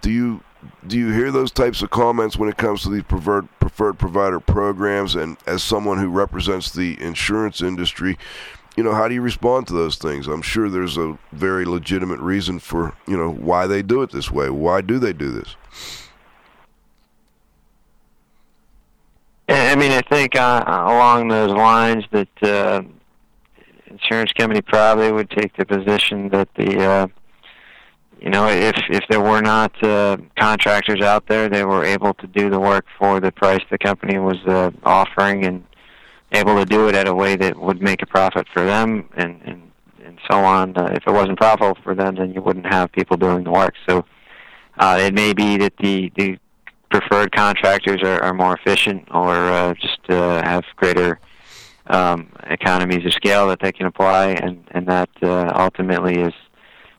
Do you do you hear those types of comments when it comes to these preferred preferred provider programs? And as someone who represents the insurance industry, you know, how do you respond to those things? I'm sure there's a very legitimate reason for, you know, why they do it this way. Why do they do this? I mean, I think uh, along those lines that uh, insurance company probably would take the position that the, uh, you know, if if there were not uh, contractors out there, they were able to do the work for the price the company was uh, offering, and able to do it at a way that would make a profit for them and and and so on. Uh, if it wasn't profitable for them, then you wouldn't have people doing the work. So uh, it may be that the the preferred contractors are, are more efficient or uh, just uh, have greater um, economies of scale that they can apply, and and that uh, ultimately is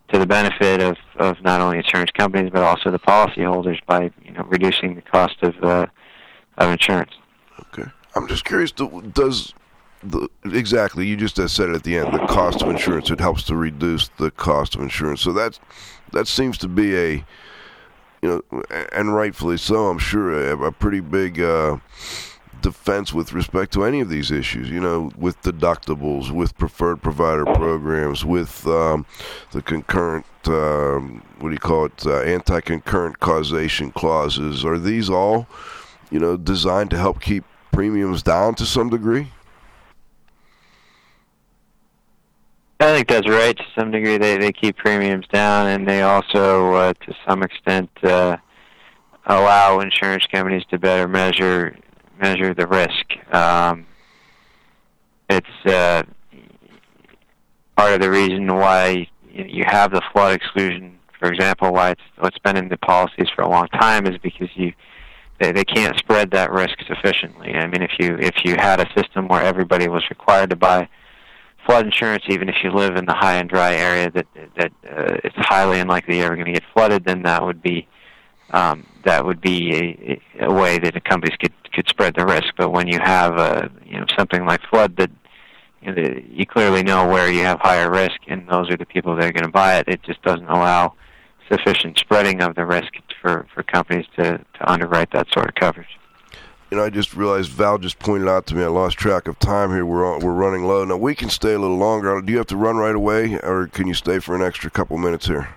to the benefit of, of not only insurance companies but also the policyholders by you know reducing the cost of uh, of insurance. Okay. I'm just curious. Does the, exactly you just said it at the end? The cost of insurance it helps to reduce the cost of insurance. So that that seems to be a you know, and rightfully so. I'm sure a, a pretty big. Uh, defense with respect to any of these issues, you know, with deductibles, with preferred provider programs, with um, the concurrent, um, what do you call it, uh, anti concurrent causation clauses. Are these all, you know, designed to help keep premiums down to some degree? I think that's right. To some degree, they they keep premiums down, and they also, uh, to some extent, uh, allow insurance companies to better measure measure the risk. Um, it's uh, part of the reason why you have the flood exclusion. For example, why it's what's been in the policies for a long time is because you they, they can't spread that risk sufficiently. I mean, if you if you had a system where everybody was required to buy flood insurance, even if you live in the high and dry area that that uh, it's highly unlikely you're ever going to get flooded, then that would be um, that would be a, a way that the companies could could spread the risk. But when you have a you know something like flood that you, know, the, you clearly know where you have higher risk, and those are the people that are going to buy it. It just doesn't allow sufficient spreading of the risk for, for companies to, to underwrite that sort of coverage. You know, I just realized Val just pointed out to me I lost track of time here. We're on, we're running low. Now we can stay a little longer. Do you have to run right away, or can you stay for an extra couple minutes here?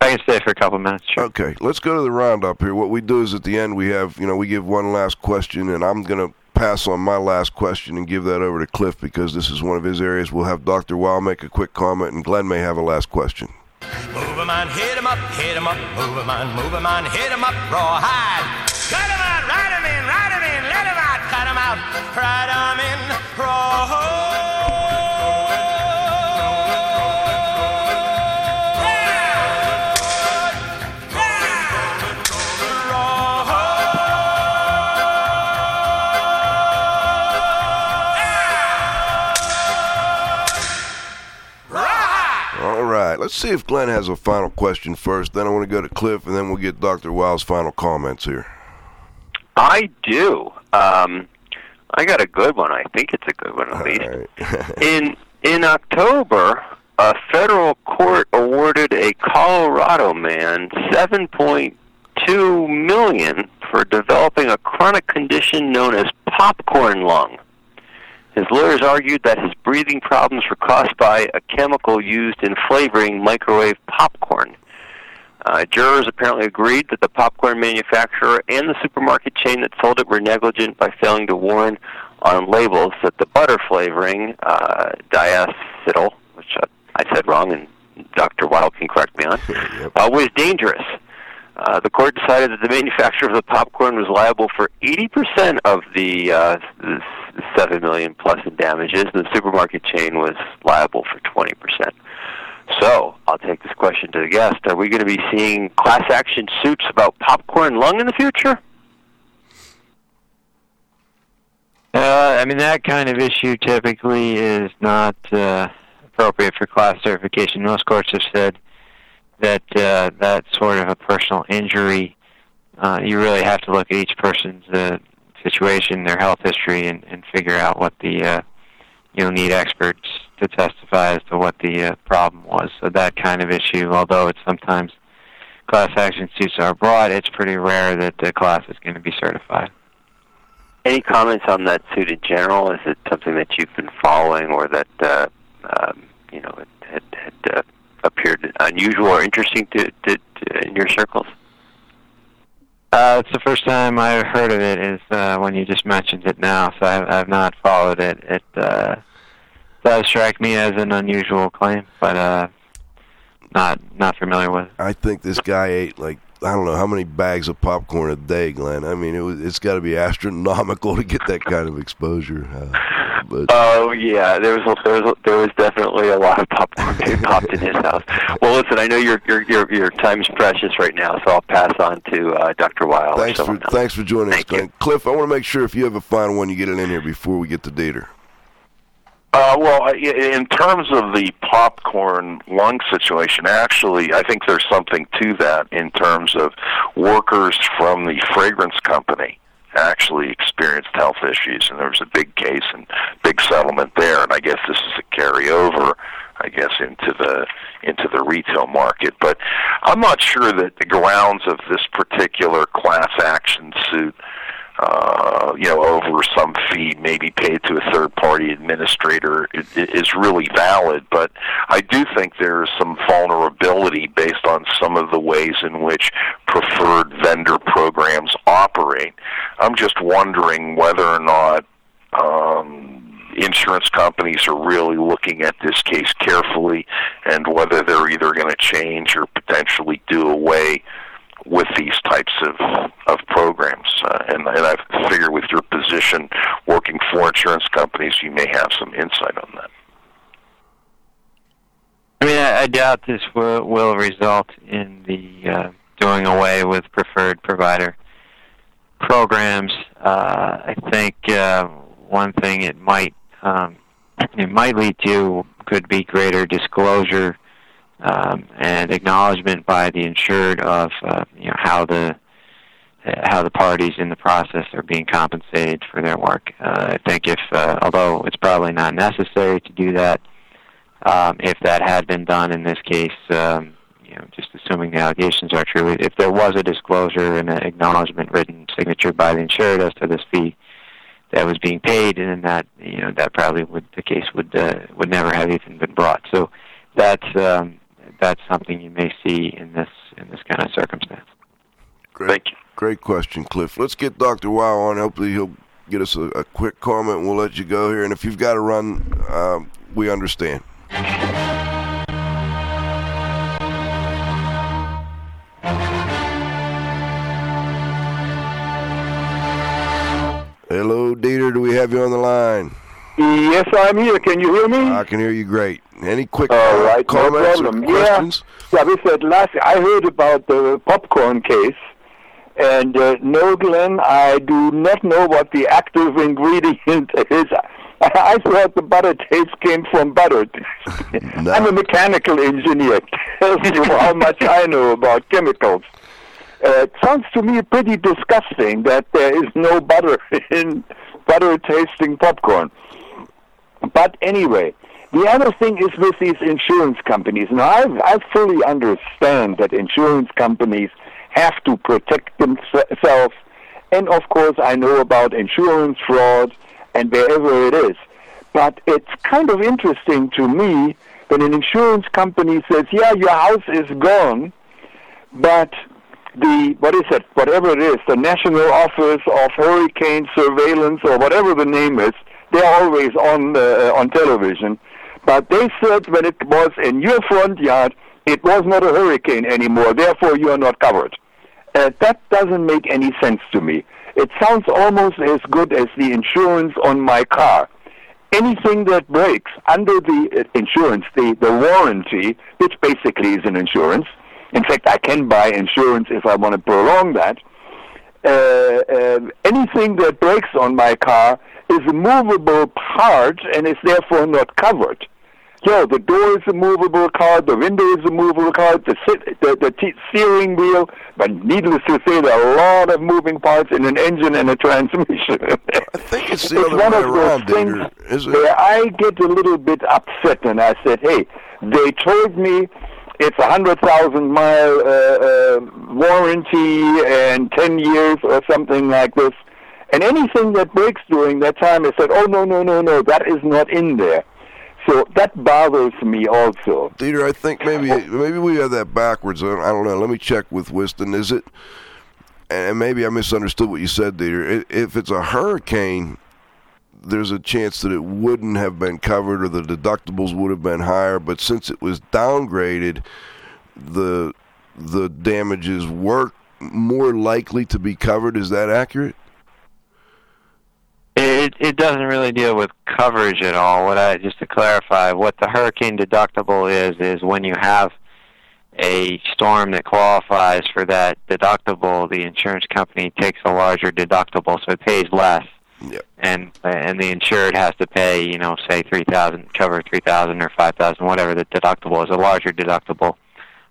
I can stay for a couple minutes. Sure. Okay, let's go to the roundup here. What we do is at the end we have, you know, we give one last question, and I'm going to pass on my last question and give that over to Cliff because this is one of his areas. We'll have Dr. Weil make a quick comment, and Glenn may have a last question. Move 'em on, hit 'em up, hit 'em up, move 'em on, move 'em on, hit 'em up, rawhide. Cut 'em out, ride 'em in, ride 'em in, let 'em out, cut 'em out, ride 'em in, rawhide. Let's see if Glenn has a final question first. Then I want to go to Cliff, and then we'll get Dr. Wild's final comments here. I do. Um, I got a good one. I think it's a good one at least. Right. In in October, a federal court awarded a Colorado man 7.2 million for developing a chronic condition known as popcorn lung. His lawyers argued that his breathing problems were caused by a chemical used in flavoring microwave popcorn. Uh, jurors apparently agreed that the popcorn manufacturer and the supermarket chain that sold it were negligent by failing to warn on labels that the butter flavoring, uh, diacetyl, which uh, I said wrong and Dr. Wild can correct me on, Yep. uh, was dangerous. Uh, the court decided that the manufacturer of the popcorn was liable for 80% of the, uh, the 7 million plus in damages, and the supermarket chain was liable for 20%. So, I'll take this question to the guest. Are we going to be seeing class action suits about popcorn lung in the future? Uh, I mean, that kind of issue typically is not uh, appropriate for class certification. Most courts have said that uh, that sort of a personal injury, uh, you really have to look at each person's uh, situation, their health history, and, and figure out what the uh, you'll need experts to testify as to what the uh, problem was. So that kind of issue, although it's sometimes class action suits are brought, it's pretty rare that the class is going to be certified. Any comments on that suit in general? Is it something that you've been following, or that uh, um, you know had, had, uh, appeared unusual or interesting to, to, to in your circles? Uh, it's the first time I heard of it is uh, when you just mentioned it now, so I've, I've not followed it. It uh, does strike me as an unusual claim, but uh, not not familiar with. I think this guy ate like I don't know how many bags of popcorn a day, Glenn. I mean, it was, it's got to be astronomical to get that kind of exposure. Uh, but Oh yeah, there was there was there was definitely a lot of popcorn being popped in his house. Well, listen, I know your your your your time's precious right now, so I'll pass on to uh, Dr. Weil. or thanks for else. thanks for joining Thank us, Glenn. you. Cliff, I want to make sure if you have a final one, you get it in here before we get to Dieter. Uh, well, in terms of the popcorn lung situation, actually, I think there's something to that in terms of workers from the fragrance company actually experienced health issues, and there was a big case and big settlement there. And I guess this is a carryover, I guess, into the into the retail market. But I'm not sure that the grounds of this particular class action suit uh, you know, over some fee maybe paid to a third party administrator is really valid. But I do think there's some vulnerability based on some of the ways in which preferred vendor programs operate. I'm just wondering whether or not um, insurance companies are really looking at this case carefully and whether they're either going to change or potentially do away with these types of of programs. Uh, and, and I figure with your position working for insurance companies, you may have some insight on that. I mean, I, I doubt this will will result in the uh, doing away with preferred provider programs. Uh, I think uh, one thing it might um, it might lead to could be greater disclosure um, and acknowledgement by the insured of uh, you know how the how the parties in the process are being compensated for their work. Uh, I think if, uh, although it's probably not necessary to do that, um, if that had been done in this case, um, you know, just assuming the allegations are true, if there was a disclosure and an acknowledgement written signature by the insured as to this fee that was being paid, and then that you know that probably would the case would uh, would never have even been brought. So that's um, that's something you may see in this in this kind of circumstance. Great, Thank you. Great question, Cliff. Let's get Dr. Wow on. Hopefully, he'll get us a, a quick comment, and we'll let you go here. And if you've got to run, um, we understand. Hello, Dieter. Do we have you on the line? Yes, I'm here. Can you hear me? I can hear you great. Any quick All right, no comments or questions? Yeah, we said last. I heard about the popcorn case, and uh, no, Glenn, I do not know what the active ingredient is. I thought the butter taste came from butter. I'm a mechanical engineer. Tells you how much I know about chemicals. Uh, it sounds to me pretty disgusting that there is no butter in butter tasting popcorn. But anyway, the other thing is with these insurance companies. Now, I, I fully understand that insurance companies have to protect themselves. And of course, I know about insurance fraud and wherever it is. But it's kind of interesting to me when an insurance company says, yeah, your house is gone, but the, what is it, whatever it is, the National Office of Hurricane Surveillance or whatever the name is, they're always on, uh, on television. But they said when it was in your front yard, it was not a hurricane anymore, therefore you are not covered. Uh, that doesn't make any sense to me. It sounds almost as good as the insurance on my car. Anything that breaks under the uh, insurance, the, the warranty, which basically is an insurance, in fact, I can buy insurance if I want to prolong that. Uh, uh, anything that breaks on my car is a movable part and is therefore not covered. So the door is a movable car, the window is a movable car, the, sit, the, the t- steering wheel, but needless to say, there are a lot of moving parts in an engine and a transmission. I think it's the it's other one way of those around, things Dieter, isn't where I get a little bit upset and I said, hey, they told me it's a hundred thousand mile uh, uh, warranty and ten years or something like this. And anything that breaks during that time, I said, oh no no no no, that is not in there. So that bothers me also. Dieter, I think maybe maybe we have that backwards. I don't know. Let me check with Wystan. Is it? And maybe I misunderstood what you said, Dieter. If it's a hurricane, there's a chance that it wouldn't have been covered or the deductibles would have been higher. But since it was downgraded, the the damages were more likely to be covered. Is that accurate? It it doesn't really deal with coverage at all. What I just to clarify, what the hurricane deductible is is when you have a storm that qualifies for that deductible, the insurance company takes a larger deductible, so it pays less. Yep. And and the insured has to pay, you know, say three thousand, cover three thousand or five thousand, whatever the deductible is, a larger deductible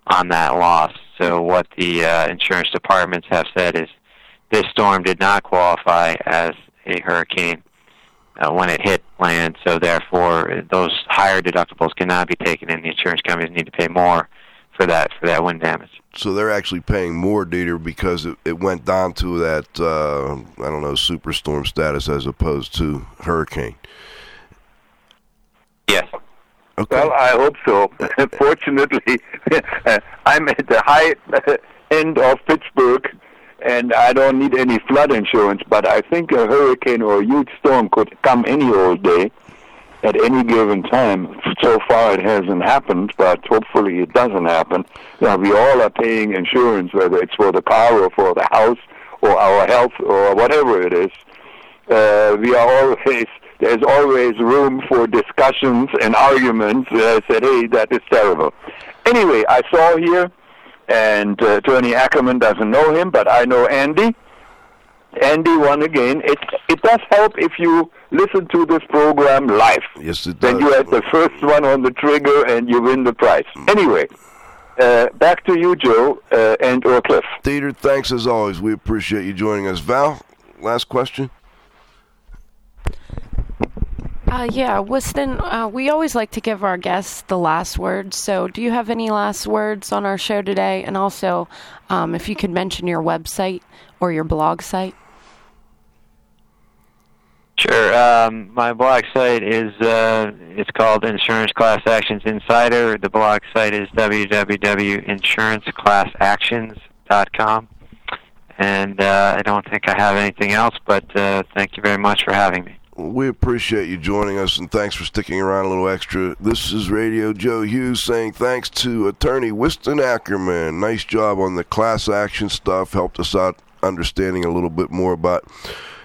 on that loss. So what the uh, insurance departments have said is this storm did not qualify as a hurricane uh, when it hit land, so therefore those higher deductibles cannot be taken, and the insurance companies need to pay more for that for that wind damage. So they're actually paying more, Dieter, because it, it went down to that uh, I don't know superstorm status as opposed to hurricane. Yes. Okay. Well, I hope so. Fortunately, I'm at the high end of Pittsburgh, and I don't need any flood insurance. But I think a hurricane or a huge storm could come any old day, at any given time. So far, it hasn't happened, but hopefully, it doesn't happen. Now, we all are paying insurance, whether it's for the car or for the house or our health or whatever it is. Uh, we are always there's always room for discussions and arguments. Uh, I said, hey, that is terrible. Anyway, I saw here, and uh, Attorney Ackerman doesn't know him, but I know Andy. Andy won again. It it does help if you listen to this program live. Yes, it does. Then you had the first one on the trigger, and you win the prize. Anyway, uh, back to you, Joe, uh, and or Cliff. Dieter, thanks as always. We appreciate you joining us. Val, last question. Uh, yeah, Wystan, uh, we always like to give our guests the last word. So, do you have any last words on our show today? And also, um, if you could mention your website or your blog site. Sure. Um, my blog site is uh, it's called Insurance Class Actions Insider. The blog site is www.insuranceclassactions.com. And uh, I don't think I have anything else, but uh, thank you very much for having me. We appreciate you joining us and thanks for sticking around a little extra. This is Radio Joe Hughes saying thanks to attorney Wystan Ackerman. Nice job on the class action stuff. Helped us out understanding a little bit more about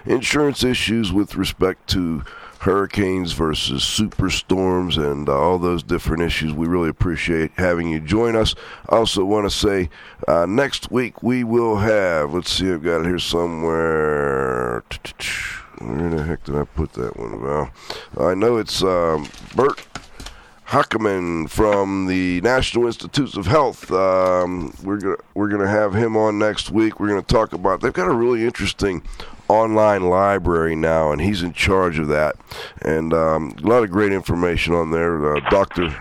insurance issues with respect to hurricanes versus superstorms and uh, all those different issues. We really appreciate having you join us. Also want to say uh, next week we will have, let's see, I've got it here somewhere. Where the heck did I put that one, Val? I know it's um, Bert Huckerman from the National Institutes of Health. Um, we're gonna we're gonna have him on next week. We're gonna talk about. They've got a really interesting online library now, and he's in charge of that. And um, a lot of great information on there. Uh, Doctor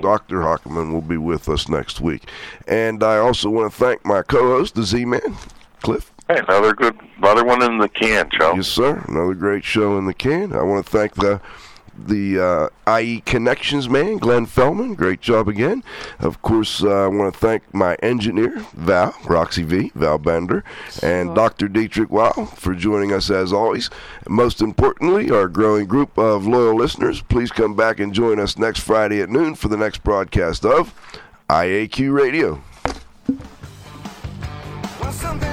Dr. Hockerman will be with us next week. And I also want to thank my co-host, the Z-Man, Cliff. Hey, another good, another one in the can, Joe. Yes, sir. Another great show in the can. I want to thank the the uh, IE Connections man, Glenn Fellman. Great job again. Of course, uh, I want to thank my engineer, Val, Roxy V, Val Bender, and Dr. Dietrich Wow for joining us as always. Most importantly, our growing group of loyal listeners, please come back and join us next Friday at noon for the next broadcast of IAQ Radio. This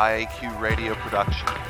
IAQ radio production.